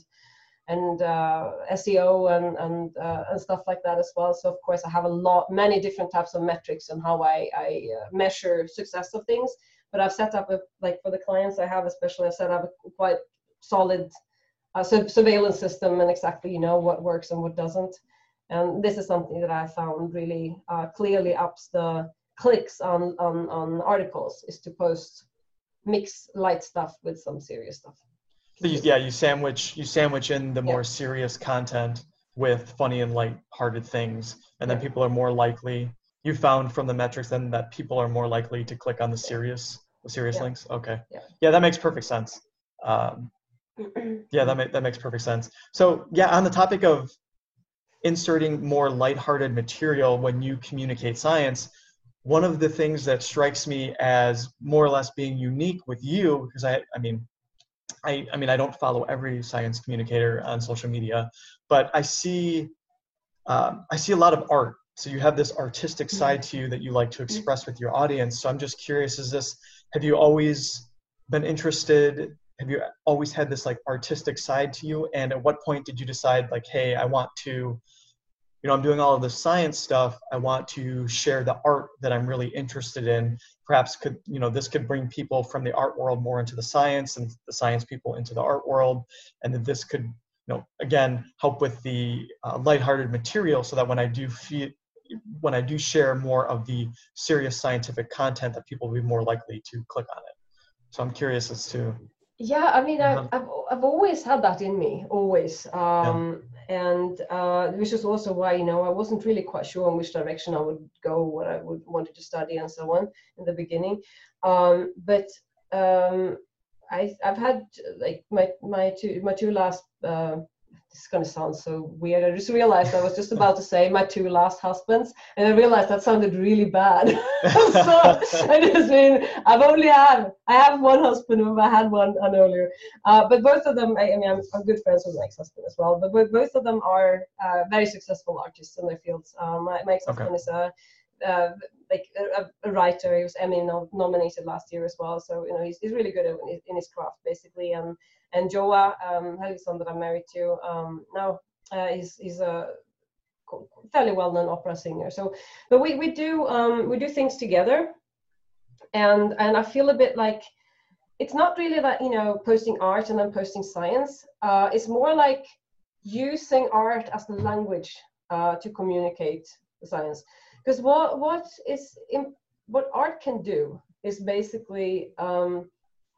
and uh, SEO and and uh, and stuff like that as well. So of course I have a lot, many different types of metrics and how I I uh, measure success of things. But I've set up a like for the clients I have, especially I've set up a quite solid uh, surveillance system and exactly you know what works and what doesn't. And this is something that I found really uh, clearly ups the clicks on on on articles is to post mix light stuff with some serious stuff. You, yeah, you sandwich you sandwich in the more yeah. serious content with funny and light-hearted things, and then people are more likely. You found from the metrics then that people are more likely to click on the serious the serious yeah. links. Okay. Yeah. yeah, that makes perfect sense. Um, yeah, that makes that makes perfect sense. So yeah, on the topic of inserting more light-hearted material when you communicate science, one of the things that strikes me as more or less being unique with you, because I, I mean, I, I mean, I don't follow every science communicator on social media, but I see, um, I see a lot of art. So you have this artistic mm-hmm. side to you that you like to express with your audience. So I'm just curious: is this? Have you always been interested? Have you always had this like artistic side to you? And at what point did you decide, like, hey, I want to you know, I'm doing all of the science stuff. I want to share the art that I'm really interested in. Perhaps could, you know, this could bring people from the art world more into the science and the science people into the art world. And that this could, you know, again, help with the uh, lighthearted material so that when I do feel, when I do share more of the serious scientific content that people will be more likely to click on it. So I'm curious as to yeah i mean I've, uh-huh. I've, I've always had that in me always um, yeah. And uh, which is also why you know i wasn't really quite sure in which direction i would go what i would wanted to study and so on in the beginning. Um, but um, I, i've had like my my two my two last uh, this is going to sound so weird. I just realized I was just about to say my two last husbands, and I realized that sounded really bad. so I just mean I've only had I have one husband, and I had one earlier, uh, but both of them. I, I mean, I'm, I'm, good friends with my ex-husband as well. But both both of them are uh, very successful artists in their fields. Um, my, my ex-husband okay. is a uh, like a, a, writer. He was Emmy nominated last year as well. So you know he's, he's really good in, in his craft basically. And and Joa um, Helgesson that I'm married to um, now uh, he's he's a fairly well-known opera singer. So but we we do um, we do things together, and and I feel a bit like it's not really that you know posting art and then posting science. Uh, it's more like using art as the language uh, to communicate science because what what is what art can do is basically um,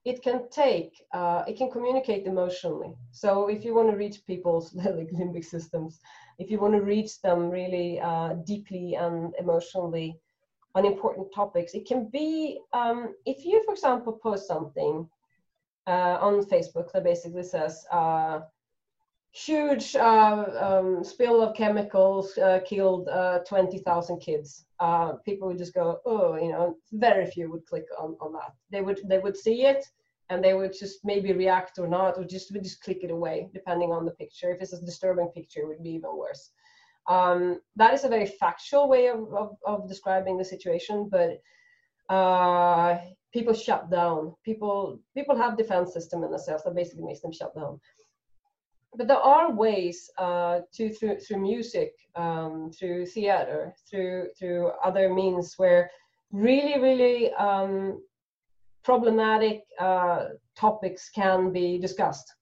it can take uh, it can communicate emotionally. So if you want to reach people's like limbic systems if you want to reach them really uh, deeply and emotionally on important topics it can be um, if you for example post something uh, on facebook that basically says uh, huge uh, um, spill of chemicals uh, killed uh, 20,000 kids. Uh, people would just go, oh, you know, very few would click on, on that. They would they would see it and they would just maybe react or not, or just would just click it away, depending on the picture. If it's a disturbing picture, it would be even worse. Um, that is a very factual way of, of, of describing the situation, but uh, people shut down. People people have defense system in themselves that basically makes them shut down but there are ways uh, to through through music, um, through theater, through through other means where really really um, problematic uh, topics can be discussed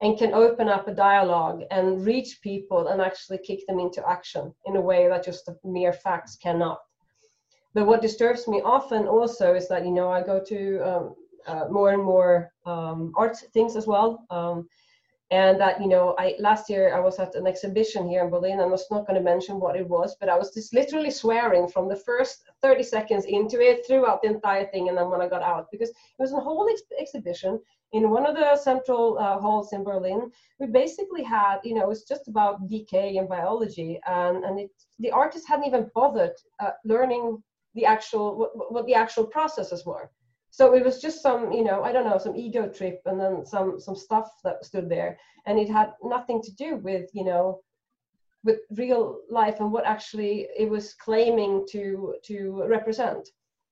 and can open up a dialogue and reach people and actually kick them into action in a way that just mere facts cannot. But what disturbs me often also is that you know I go to um, uh, more and more um, art things as well um, and that you know i last year i was at an exhibition here in berlin and i was not going to mention what it was but i was just literally swearing from the first 30 seconds into it throughout the entire thing and then when i got out because it was a whole ex- exhibition in one of the central uh, halls in berlin. We basically had you know it was just about decay and biology and and it, the artists hadn't even bothered uh, learning the actual what, what the actual processes were so it was just some you know i don't know some ego trip and then some some stuff that stood there. And it had nothing to do with you know with real life and what actually it was claiming to to represent.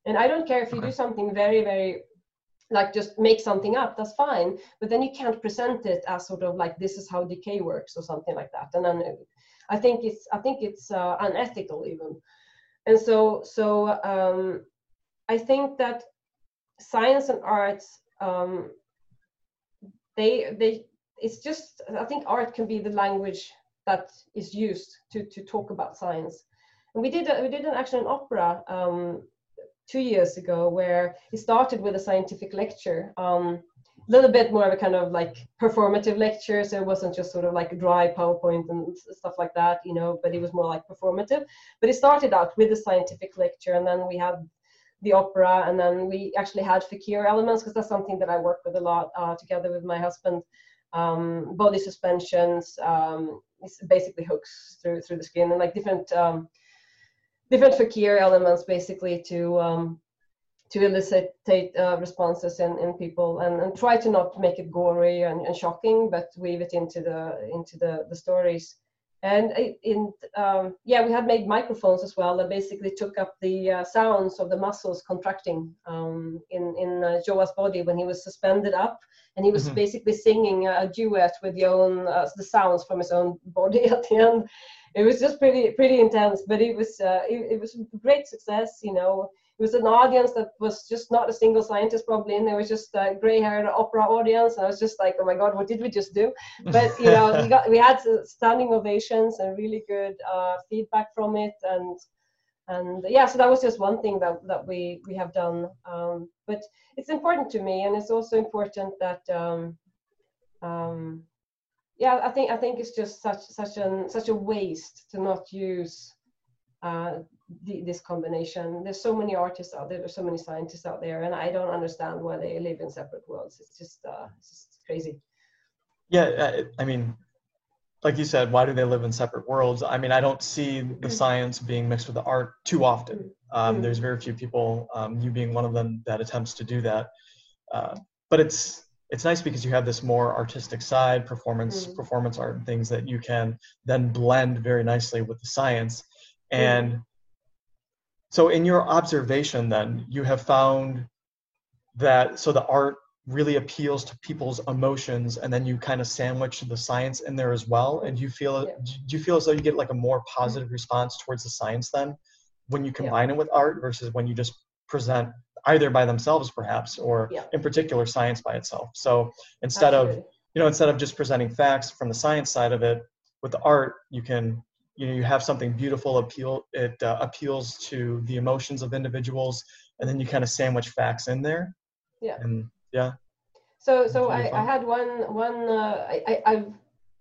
And i don't care if you okay. do something very very like just make something up that's fine. But then you can't present it as sort of like this is how decay works or something like that. And then i think it's i think it's uh, unethical even. And so so um, i think that science and arts um, they they it's just i think art can be the language that is used to to talk about science. And we did a, we did an actually an opera um, two years ago where it started with a scientific lecture um, a little bit more of a kind of like performative lecture. So it wasn't just sort of like a dry powerpoint and stuff like that you know but it was more like performative. But it started out with a scientific lecture and then we had the opera, and then we actually had fakir elements because that's something that I work with a lot uh, together with my husband. Um, body suspensions, um, basically hooks through through the skin, and like different um, different fakir elements, basically to um, to elicit uh, responses in, in people and, and try to not make it gory and, and shocking, but weave it into the into the, the stories and in um, yeah we had made microphones as well that basically took up the uh, sounds of the muscles contracting um, in in uh, Joa's body when he was suspended up. And he was mm-hmm. basically singing a duet with the own uh, the sounds from his own body at the end. It was just pretty pretty intense but it was uh, it, it was great success you know was an audience that was just not a single scientist probably and there. Was just a gray-haired opera audience. And i was just like oh my god what did we just do? But you know we got we had standing ovations and really good uh, feedback from it. And and yeah so that was just one thing that that we we have done. Um, but it's important to me and it's also important that um, um, yeah i think i think it's just such such an such a waste to not use uh, the, this combination. There's so many artists out there, there's so many scientists out there, and I don't understand why they live in separate worlds. It's just, uh, it's just crazy. Yeah, uh, I mean, like you said, why do they live in separate worlds? I mean, I don't see the Mm. science being mixed with the art too often. Um, Mm. There's very few people, um, you being one of them, that attempts to do that. Uh, but it's it's nice because you have this more artistic side, performance Mm. performance art, and things that you can then blend very nicely with the science. And so, in your observation, then you have found that so the art really appeals to people's emotions and then you kind of sandwich the science in there as well? And do you feel Yeah. do you feel as though you get like a more mm-hmm. positive response towards the science then when you combine it with art versus when you just present either by themselves perhaps or Yeah. in particular science by itself? So instead of you know instead of just presenting facts from the science side of it with the art you can you know you have something beautiful appeal it uh, appeals to the emotions of individuals and then you kind of sandwich facts in there Yeah. and yeah So, so Really I, I had one, one. Uh, I, I, I've,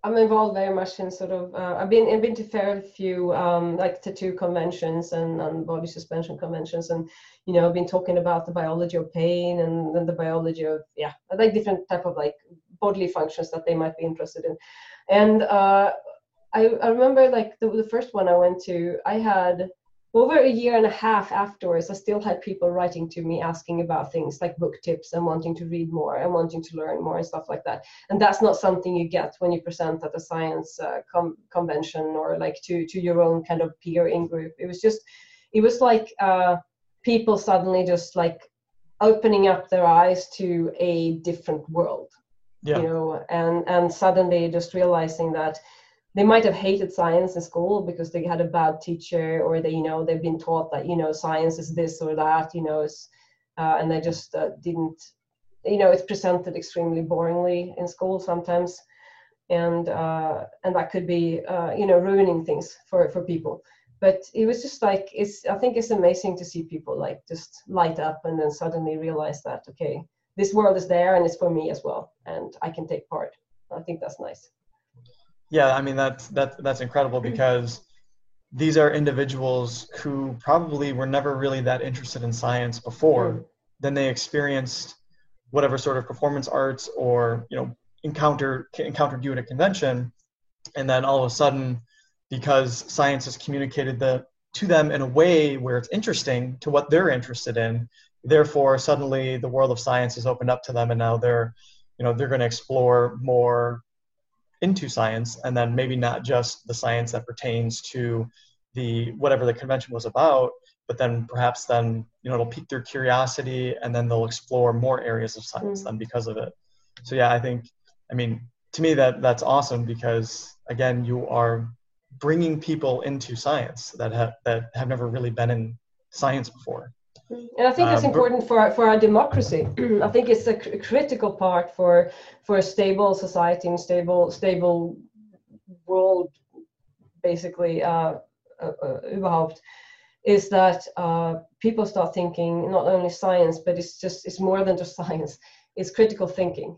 I'm involved very much in sort of. Uh, I've been, I've been to fairly few um, like tattoo conventions and, and body suspension conventions, and you know, I've been talking about the biology of pain and, and the biology of yeah, like different type of like bodily functions that they might be interested in, and uh, I, I remember like the, the first one I went to, I had over a year and a half afterwards, I still had people writing to me asking about things like book tips and wanting to read more and wanting to learn more and stuff like that. And that's not something you get when you present at a science uh, com- convention or like to to your own kind of peer in group. It was just, it was like uh, people suddenly just like opening up their eyes to a different world yeah you know and and suddenly just realizing that they might have hated science in school because they had a bad teacher or they you know they've been taught that you know science is this or that you know uh, and they just uh, didn't you know it's presented extremely boringly in school sometimes. And uh, and that could be uh, you know ruining things for for people. But it was just like it's i think it's amazing to see people like just light up and then suddenly realize that okay this world is there and it's for me as well and i can take part. I think that's nice yeah i mean that's that's that's incredible because these are individuals who probably were never really that interested in science before Mm. then they experienced whatever sort of performance arts or you know encounter encountered you at a convention and then all of a sudden because science has communicated the to them in a way where it's interesting to what they're interested in therefore suddenly the world of science is opened up to them and now they're you know they're going to explore more into science and then maybe not just the science that pertains to the whatever the convention was about but then perhaps then you know it'll pique their curiosity and then they'll explore more areas of science Mm. then because of it so yeah i think i mean to me that that's awesome because again you are bringing people into science that have that have never really been in science before and i think that's Um, important for our, for our democracy. I think it's a cr- critical part for for a stable society and stable stable world basically uh, uh, uh, überhaupt, is that uh, people start thinking not only science but it's just it's more than just science. It's critical thinking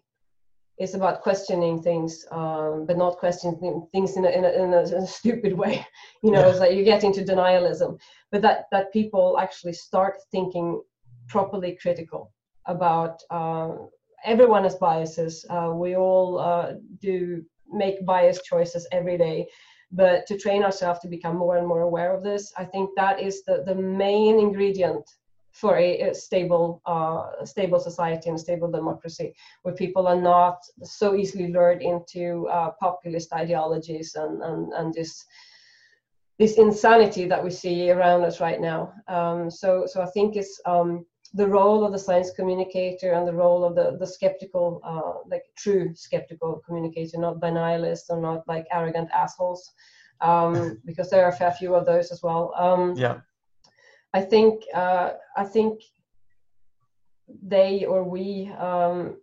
it's about questioning things um, but not questioning things in a, in a, in a, stupid way. You know Yeah. it's like you get into denialism. But that that people actually start thinking properly critical about um, everyone has biases. Uh, we all uh, do make biased choices every day. But to train ourselves to become more and more aware of this i think that is the, the main ingredient for a, a stable uh, stable society and stable democracy where people are not so easily lured into uh, populist ideologies and, and, and this this insanity that we see around us right now um, so so i think it's um, the role of the science communicator and the role of the, the skeptical, uh, like true skeptical communicator, not denialists or not like arrogant assholes, um, because there are a fair few of those as well. Um, yeah I think uh, I think they or we um,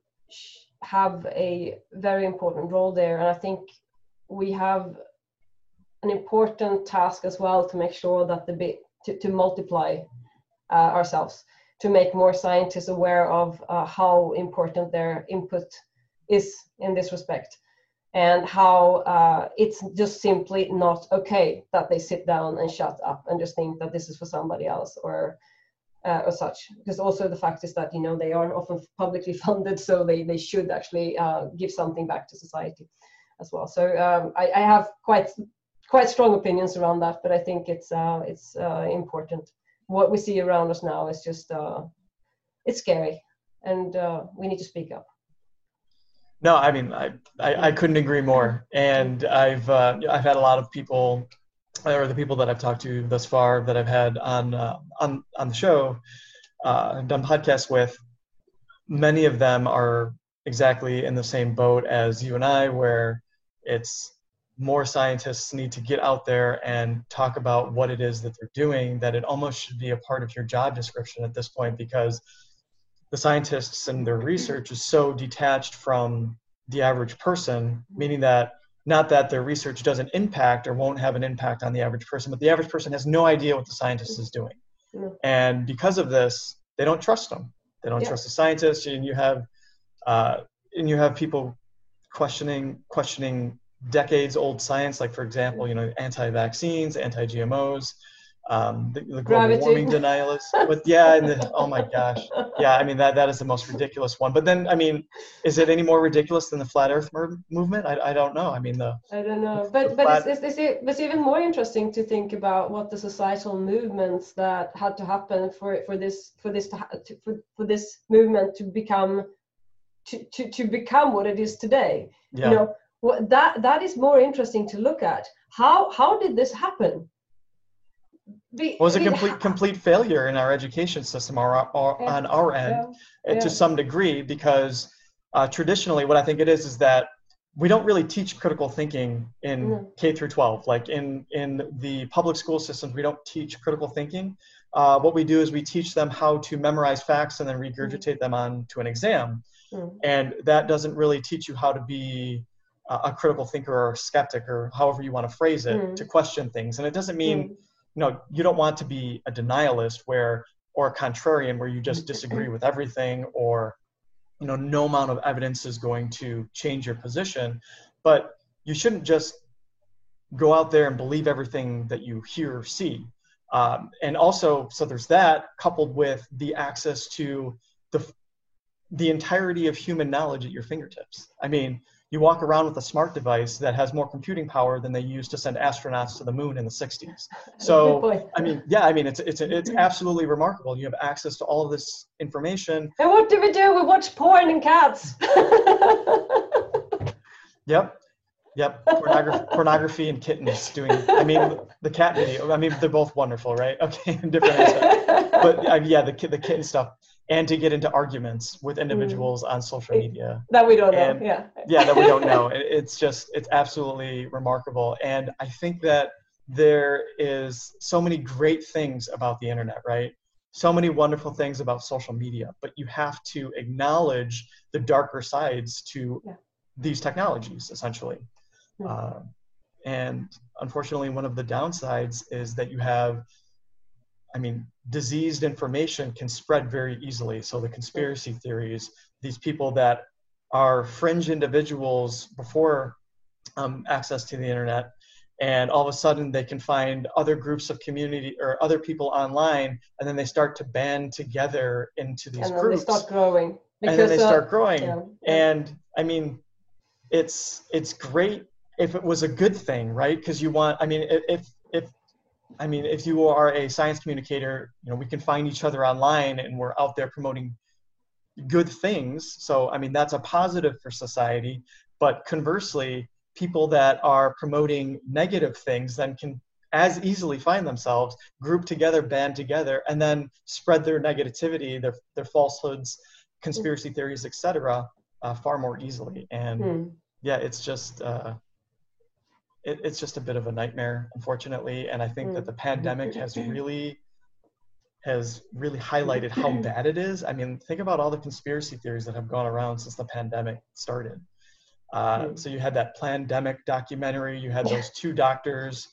have a very important role there, and I think we have an important task as well to make sure that the bit to, to multiply uh, ourselves to make more scientists aware of uh, how important their input is in this respect and how uh, it's just simply not okay that they sit down and shut up and just think that this is for somebody else or uh, or such because also the fact is that you know they aren't often publicly funded so they, they should actually uh, give something back to society as well. So um, I, I, have quite quite strong opinions around that, but I think it's uh, it's uh, important. What we see around us now is just uh, it's scary, and we need to speak up. No, I mean I, I, I couldn't agree more, and I've uh, I've had a lot of people, or the people that I've talked to thus far that I've had on uh, on on the show, I've done podcasts with. Many of them are exactly in the same boat as you and I, where it's more scientists need to get out there and talk about what it is that they're doing, that it almost should be a part of your job description at this point because the scientists and their research is so detached from the average person, meaning that not that their research doesn't impact or won't have an impact on the average person, but the average person has no idea what the scientist is doing. And because of this, they don't trust them. They don't yeah. trust the scientists, and you have uh, and you have people questioning questioning decades old science, like for example, you know, anti-vaccines, anti-GMOs, um, the, the global Gravity. warming denialists. But yeah, and the, oh my gosh, yeah, I mean that that is the most ridiculous one. But then, I mean, is it any more ridiculous than the flat Earth movement? I, I don't know. I mean the. I don't know, but but flat... it's, it's, it's, it's even more interesting to think about what the societal movements that had to happen for for this for this to, for, for this movement to become to, to, to become what it is today yeah. you know what, that that is more interesting to look at how how did this happen Be, was a complete complete failure in our education system or, or yeah. on our end yeah. Uh, to some degree because uh, traditionally what i think it is is that we don't really teach critical thinking in mm. K through 12. Like in in the public school systems, we don't teach critical thinking. Uh, what we do is we teach them how to memorize facts and then regurgitate mm. them on to an exam. Mm. And that doesn't really teach you how to be a, a, critical thinker or a skeptic or however you want to phrase it mm. to question things. And it doesn't mean, mm. You know, you don't want to be a denialist where or a contrarian where you just disagree with everything or you know no amount of evidence is going to change your position but you shouldn't just go out there and believe everything that you hear or see um, and also so there's that coupled with the access to the the entirety of human knowledge at your fingertips. I mean, you walk around with a smart device that has more computing power than they used to send astronauts to the moon in the 60s. So, I mean, yeah, I mean, it's, it's, it's absolutely remarkable. You have access to all of this information. And what do we do? We watch porn and cats. yep. Yep. Pornography, pornography and kittens doing, I mean, the cat video, I mean, they're both wonderful, right? Okay. Different. but uh, yeah, the, the kitten stuff and to get into arguments with mm. individuals mm. on social media that we don't and, know yeah yeah that we don't know it's just it's absolutely remarkable and i think that there is so many great things about the internet right so many wonderful things about social media but you have to acknowledge the darker sides to yeah. these technologies essentially mm. uh, and unfortunately one of the downsides is that you have I mean, diseased information can spread very easily. So the conspiracy theories, these people that are fringe individuals before um, access to the internet, and all of a sudden they can find other groups of community or other people online, and then they start to band together into these and then groups. They start growing. Because, and then they uh, start growing. Yeah, yeah. And I mean, it's it's great if it was a good thing, right? Because you want, I mean, if if I mean, if you are a science communicator, you know, we can find each other online and we're out there promoting good things. So, I mean, that's a positive for society. But conversely, people that are promoting negative things then can as easily find themselves group together, band together, and then spread their negativity, their, their falsehoods, conspiracy theories, etc., uh, far more easily. And mm. yeah, it's just uh, it, it's just a bit of a nightmare, unfortunately. And I think that the pandemic has really has really highlighted how bad it is. I mean, think about all the conspiracy theories that have gone around since the pandemic started. Uh, mm. So you had that pandemic documentary. You had those two doctors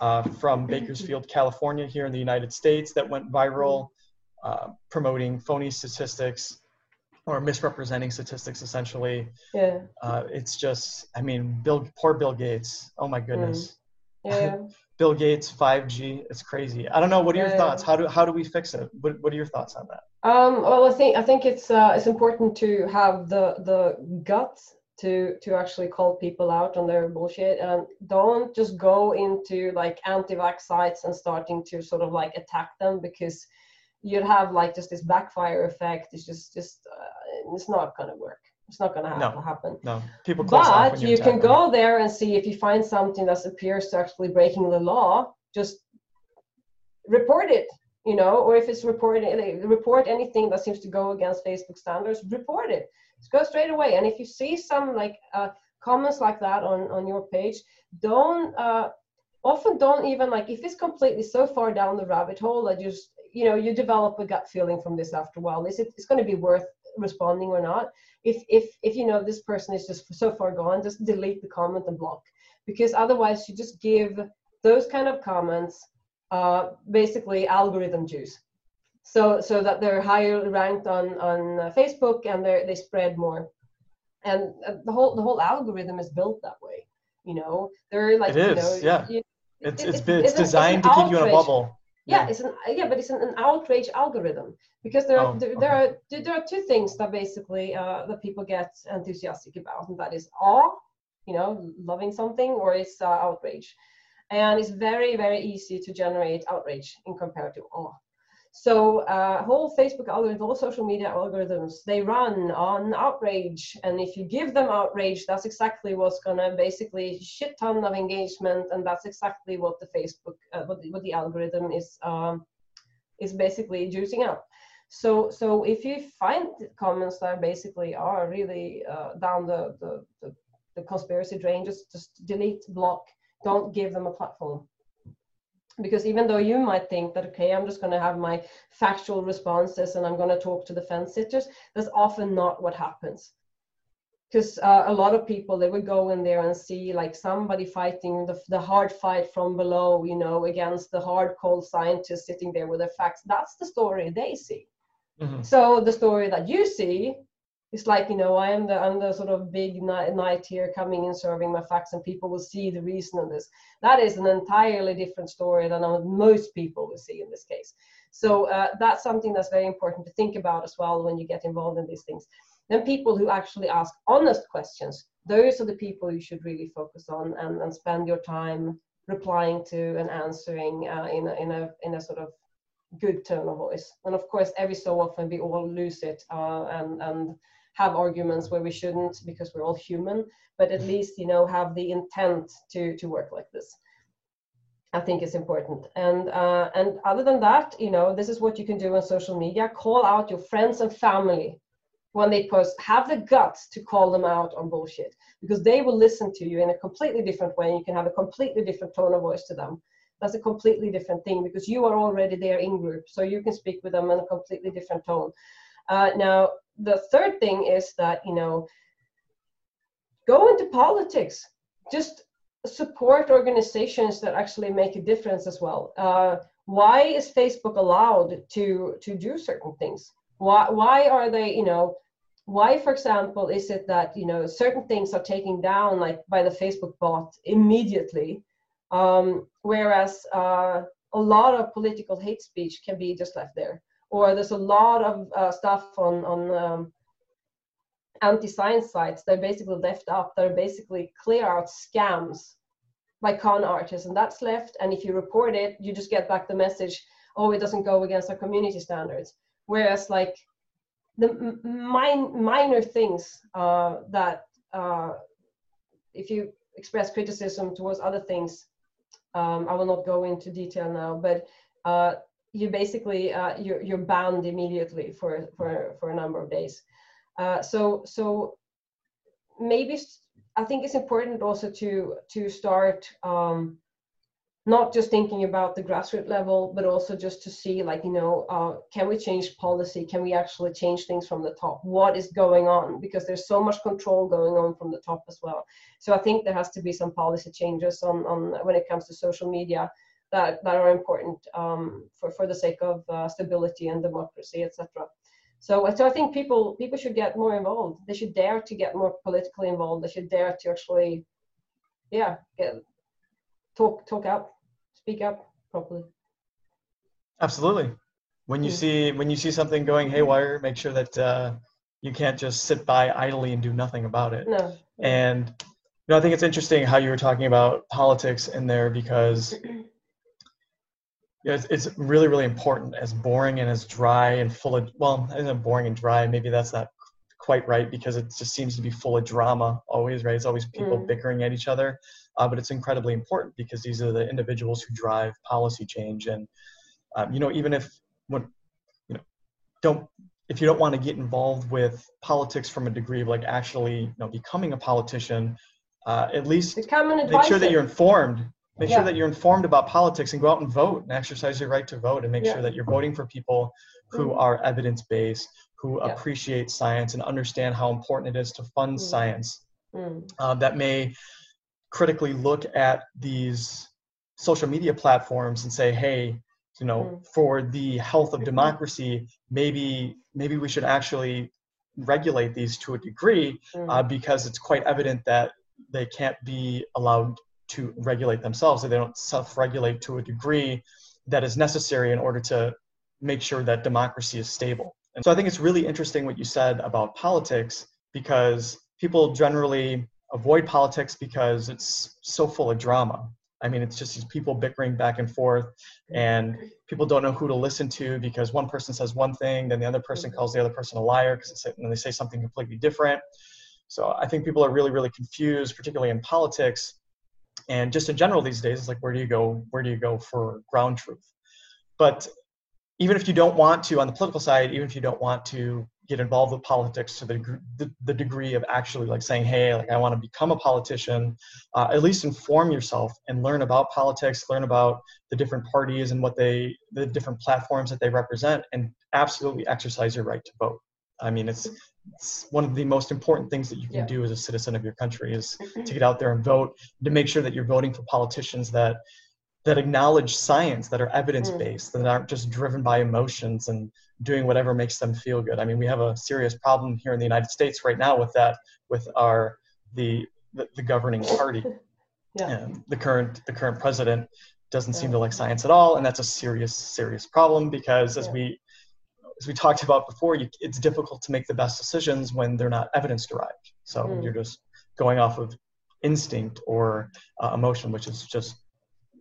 uh, from Bakersfield, California, here in the United States, that went viral, uh, promoting phony statistics or misrepresenting statistics essentially. Yeah. Uh, it's just, I mean, Bill, poor Bill Gates. Oh my goodness. Mm. Yeah. Bill Gates, 5G, it's crazy. I don't know. What are your yeah. thoughts? How do how do we fix it? What What are your thoughts on that? Um, well, I think I think it's uh, it's important to have the the guts to to actually call people out on their bullshit and don't just go into like anti-vax sites and starting to sort of like attack them because you'd have like just this backfire effect. It's just just uh, it's not going to work. It's not going to No. happen. No, people but you attack can them. go there and see if you find something that appears to actually breaking the law just report it you know? Or if it's reporting like, report anything that seems to go against facebook standards report it. Just go straight away. And if you see some like uh, comments like that on on your page don't uh often don't even like if it's completely so far down the rabbit hole that you just you know you develop a gut feeling from this after a while. Is it it's going to be worth responding or not? If if if you know this person is just so far gone just delete the comment and block. Because otherwise you just give those kind of comments uh, basically algorithm juice. So so that they're higher ranked on on uh, facebook and they they spread more. And uh, the whole the whole algorithm is built that way you know? They're like It you know yeah. you- It's, it's, it's- it's it's designed to keep you in a bubble. Yeah, Yeah. it's an yeah, but it's an, an outrage algorithm because there are Oh, there, there are there, are two things that basically uh, that people get enthusiastic about, and that is awe, you know, loving something, or it's uh, outrage, and it's very very easy to generate outrage in compared to awe. So uh, whole Facebook algorithm, all social media algorithms, they run on outrage, and if you give them outrage, that's exactly what's gonna basically shit ton of engagement, and that's exactly what the Facebook, uh, what, the, what the algorithm is um, is basically juicing up. So so if you find comments that basically are really uh, down the, the the the conspiracy drain, just just delete, block, don't give them a platform because even though you might think that okay i'm just going to have my factual responses and i'm going to talk to the fence sitters that's often not what happens. Because uh, a lot of people they would go in there and see like somebody fighting the, the hard fight from below you know against the hard cold scientists sitting there with their facts. That's the story they see. Mhm. so the story that you see is like you know i am the i'm the sort of big knight, here coming and serving my facts and people will see the reason of this. That is an entirely different story than most people will see in this case. So uh, that's something that's very important to think about as well when you get involved in these things. Then people who actually ask honest questions those are the people you should really focus on and, and spend your time replying to and answering uh, in, a, in, a, in a sort of good tone of voice. And of course every so often we all lose it uh, and, and have arguments where we shouldn't because we're all human but at least you know have the intent to to work like this i think is important. And uh, and other than that you know this is what you can do on social media. Call out your friends and family when they post. Have the guts to call them out on bullshit because they will listen to you in a completely different way. You can have a completely different tone of voice to them. That's a completely different thing because you are already there in group so you can speak with them in a completely different tone. Uh, now the third thing is that you know go into politics. Just support organizations that actually make a difference as well. Uh, why is facebook allowed to to do certain things? Why why are they you know why for example is it that you know certain things are taken down like by the facebook bot immediately? Um, whereas uh, a lot of political hate speech can be just left there or there's a lot of uh, stuff on on um, anti-science sites that are basically left up that are basically clear out scams by con artists and that's left and if you report it you just get back the message oh it doesn't go against our community standards. Whereas like the min- minor things uh, that uh, if you express criticism towards other things um, i will not go into detail now but uh, you basically uh, you're, you're banned immediately for for for a number of days uh, so so maybe I think it's important also to to start um, not just thinking about the grassroots level, but also just to see like you know uh, can we change policy? Can we actually change things from the top? What is going on? Because there's so much control going on from the top as well. So I think there has to be some policy changes on on when it comes to social media that that are important um, for for the sake of uh, stability and democracy, etc. So, so I think people people should get more involved. They should dare to get more politically involved. They should dare to actually, yeah, get, talk talk out, speak up properly. Absolutely. When you Mm. see when you see something going haywire, make sure that uh, you can't just sit by idly and do nothing about it. No, And you know, I think it's interesting how you were talking about politics in there because you know, it's, it's really, really important. As boring and as dry and full of well, isn't boring and dry? Maybe that's not quite right because it just seems to be full of drama always, right? It's always people mm. bickering at each other. Uh, but it's incredibly important because these are the individuals who drive policy change. And um, you know, even if when you know, don't if you don't want to get involved with politics from a degree of like actually you know becoming a politician, uh, at least make sure that you're informed. Make yeah. sure that you're informed about politics and go out and vote and exercise your right to vote and make yeah. sure that you're voting for people who mm-hmm. are evidence based, who yeah. appreciate science and understand how important it is to fund mm. science. Mm. Uh, that may critically look at these social media platforms and say, hey, you know, mm. for the health of democracy, maybe maybe we should actually regulate these to a degree mm. uh, because it's quite evident that they can't be allowed to regulate themselves, or they don't self-regulate to a degree that is necessary in order to make sure that democracy is stable. And so I think it's really interesting what you said about politics because people generally avoid politics because it's so full of drama. I mean, it's just these people bickering back and forth, and people don't know who to listen to because one person says one thing, then the other person calls the other person a liar because they say something completely different. So I think people are really, really confused, particularly in politics, and just in general these days. It's like, where do you go? Where do you go for ground truth? But even if you don't want to, on the political side, even if you don't want to get involved with politics to the, the, the degree of actually like saying, hey, like I want to become a politician, uh, at least inform yourself and learn about politics, learn about the different parties and what they, the different platforms that they represent, and absolutely exercise your right to vote. I mean, it's, it's one of the most important things that you can yeah. do as a citizen of your country is to get out there and vote, to make sure that you're voting for politicians that that acknowledge science, that are evidence based, mm. that aren't just driven by emotions and doing whatever makes them feel good. I mean, we have a serious problem here in the United States right now with that, with our the the, the governing party. yeah. And the current the current president doesn't yeah. seem to like science at all, and that's a serious serious problem because as yeah. we as we talked about before, you, it's difficult to make the best decisions when they're not evidence derived. So mm. you're just going off of instinct or uh, emotion, which is just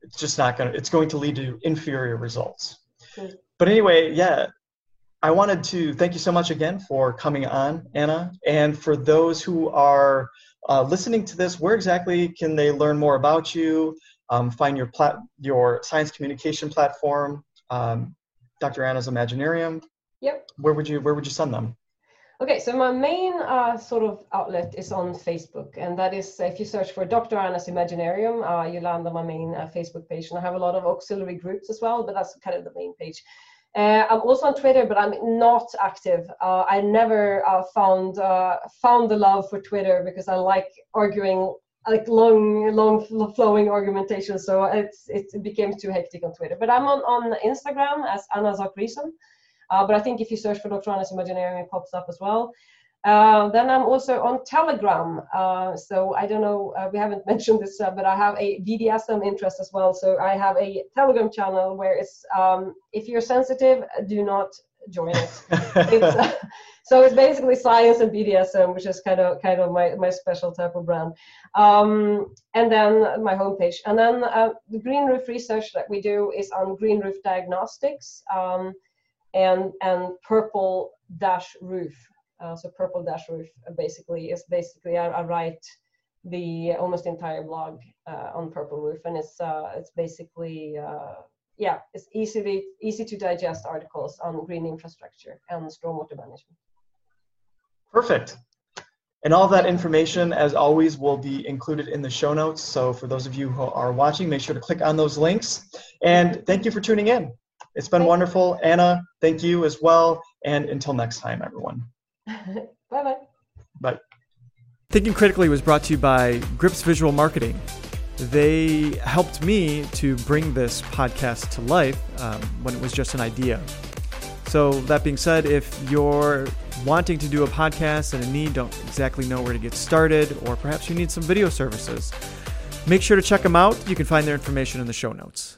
it's just not going to it's going to lead to inferior results mm-hmm. but anyway yeah i wanted to thank you so much again for coming on anna and for those who are uh, listening to this where exactly can they learn more about you um, find your plat your science communication platform um, dr anna's imaginarium yep where would you where would you send them Okay, so my main uh, sort of outlet is on Facebook, and that is if you search for Dr. Anna's Imaginarium, uh, you land on my main uh, Facebook page. And I have a lot of auxiliary groups as well, but that's kind of the main page. Uh, I'm also on Twitter, but I'm not active. Uh, I never uh, found found the love for Twitter because I like arguing, like long, long flowing argumentation. So it's it became too hectic on Twitter. But I'm on on Instagram as Anna Zachrisson. Uh, but I think if you search for Dr. Anna's Imaginarium, it pops up as well. Uh, then I'm also on Telegram. Uh, so I don't know, uh, we haven't mentioned this, uh, but I have a BDSM interest as well. So I have a Telegram channel where it's, um, if you're sensitive, do not join it. it's, uh, so it's basically science and BDSM, which is kind of kind of my, my special type of brand. Um, and then my homepage. And then the green roof research that we do is on green roof diagnostics. Um, and and purple dash roof. Uh, so purple dash roof uh, basically is basically I, I write the almost entire blog uh, on purple roof, and it's uh, it's basically uh, yeah it's easily easy to digest articles on green infrastructure and stormwater management. Perfect. And all that information, as always, will be included in the show notes. So for those of you who are watching, make sure to click on those links. And thank you for tuning in. It's been wonderful. Anna, thank you as well. And until next time, everyone. bye bye. Bye. Thinking Critically was brought to you by Grips Visual Marketing. They helped me to bring this podcast to life um, when it was just an idea. So, that being said, if you're wanting to do a podcast and in need, don't exactly know where to get started, or perhaps you need some video services, make sure to check them out. You can find their information in the show notes.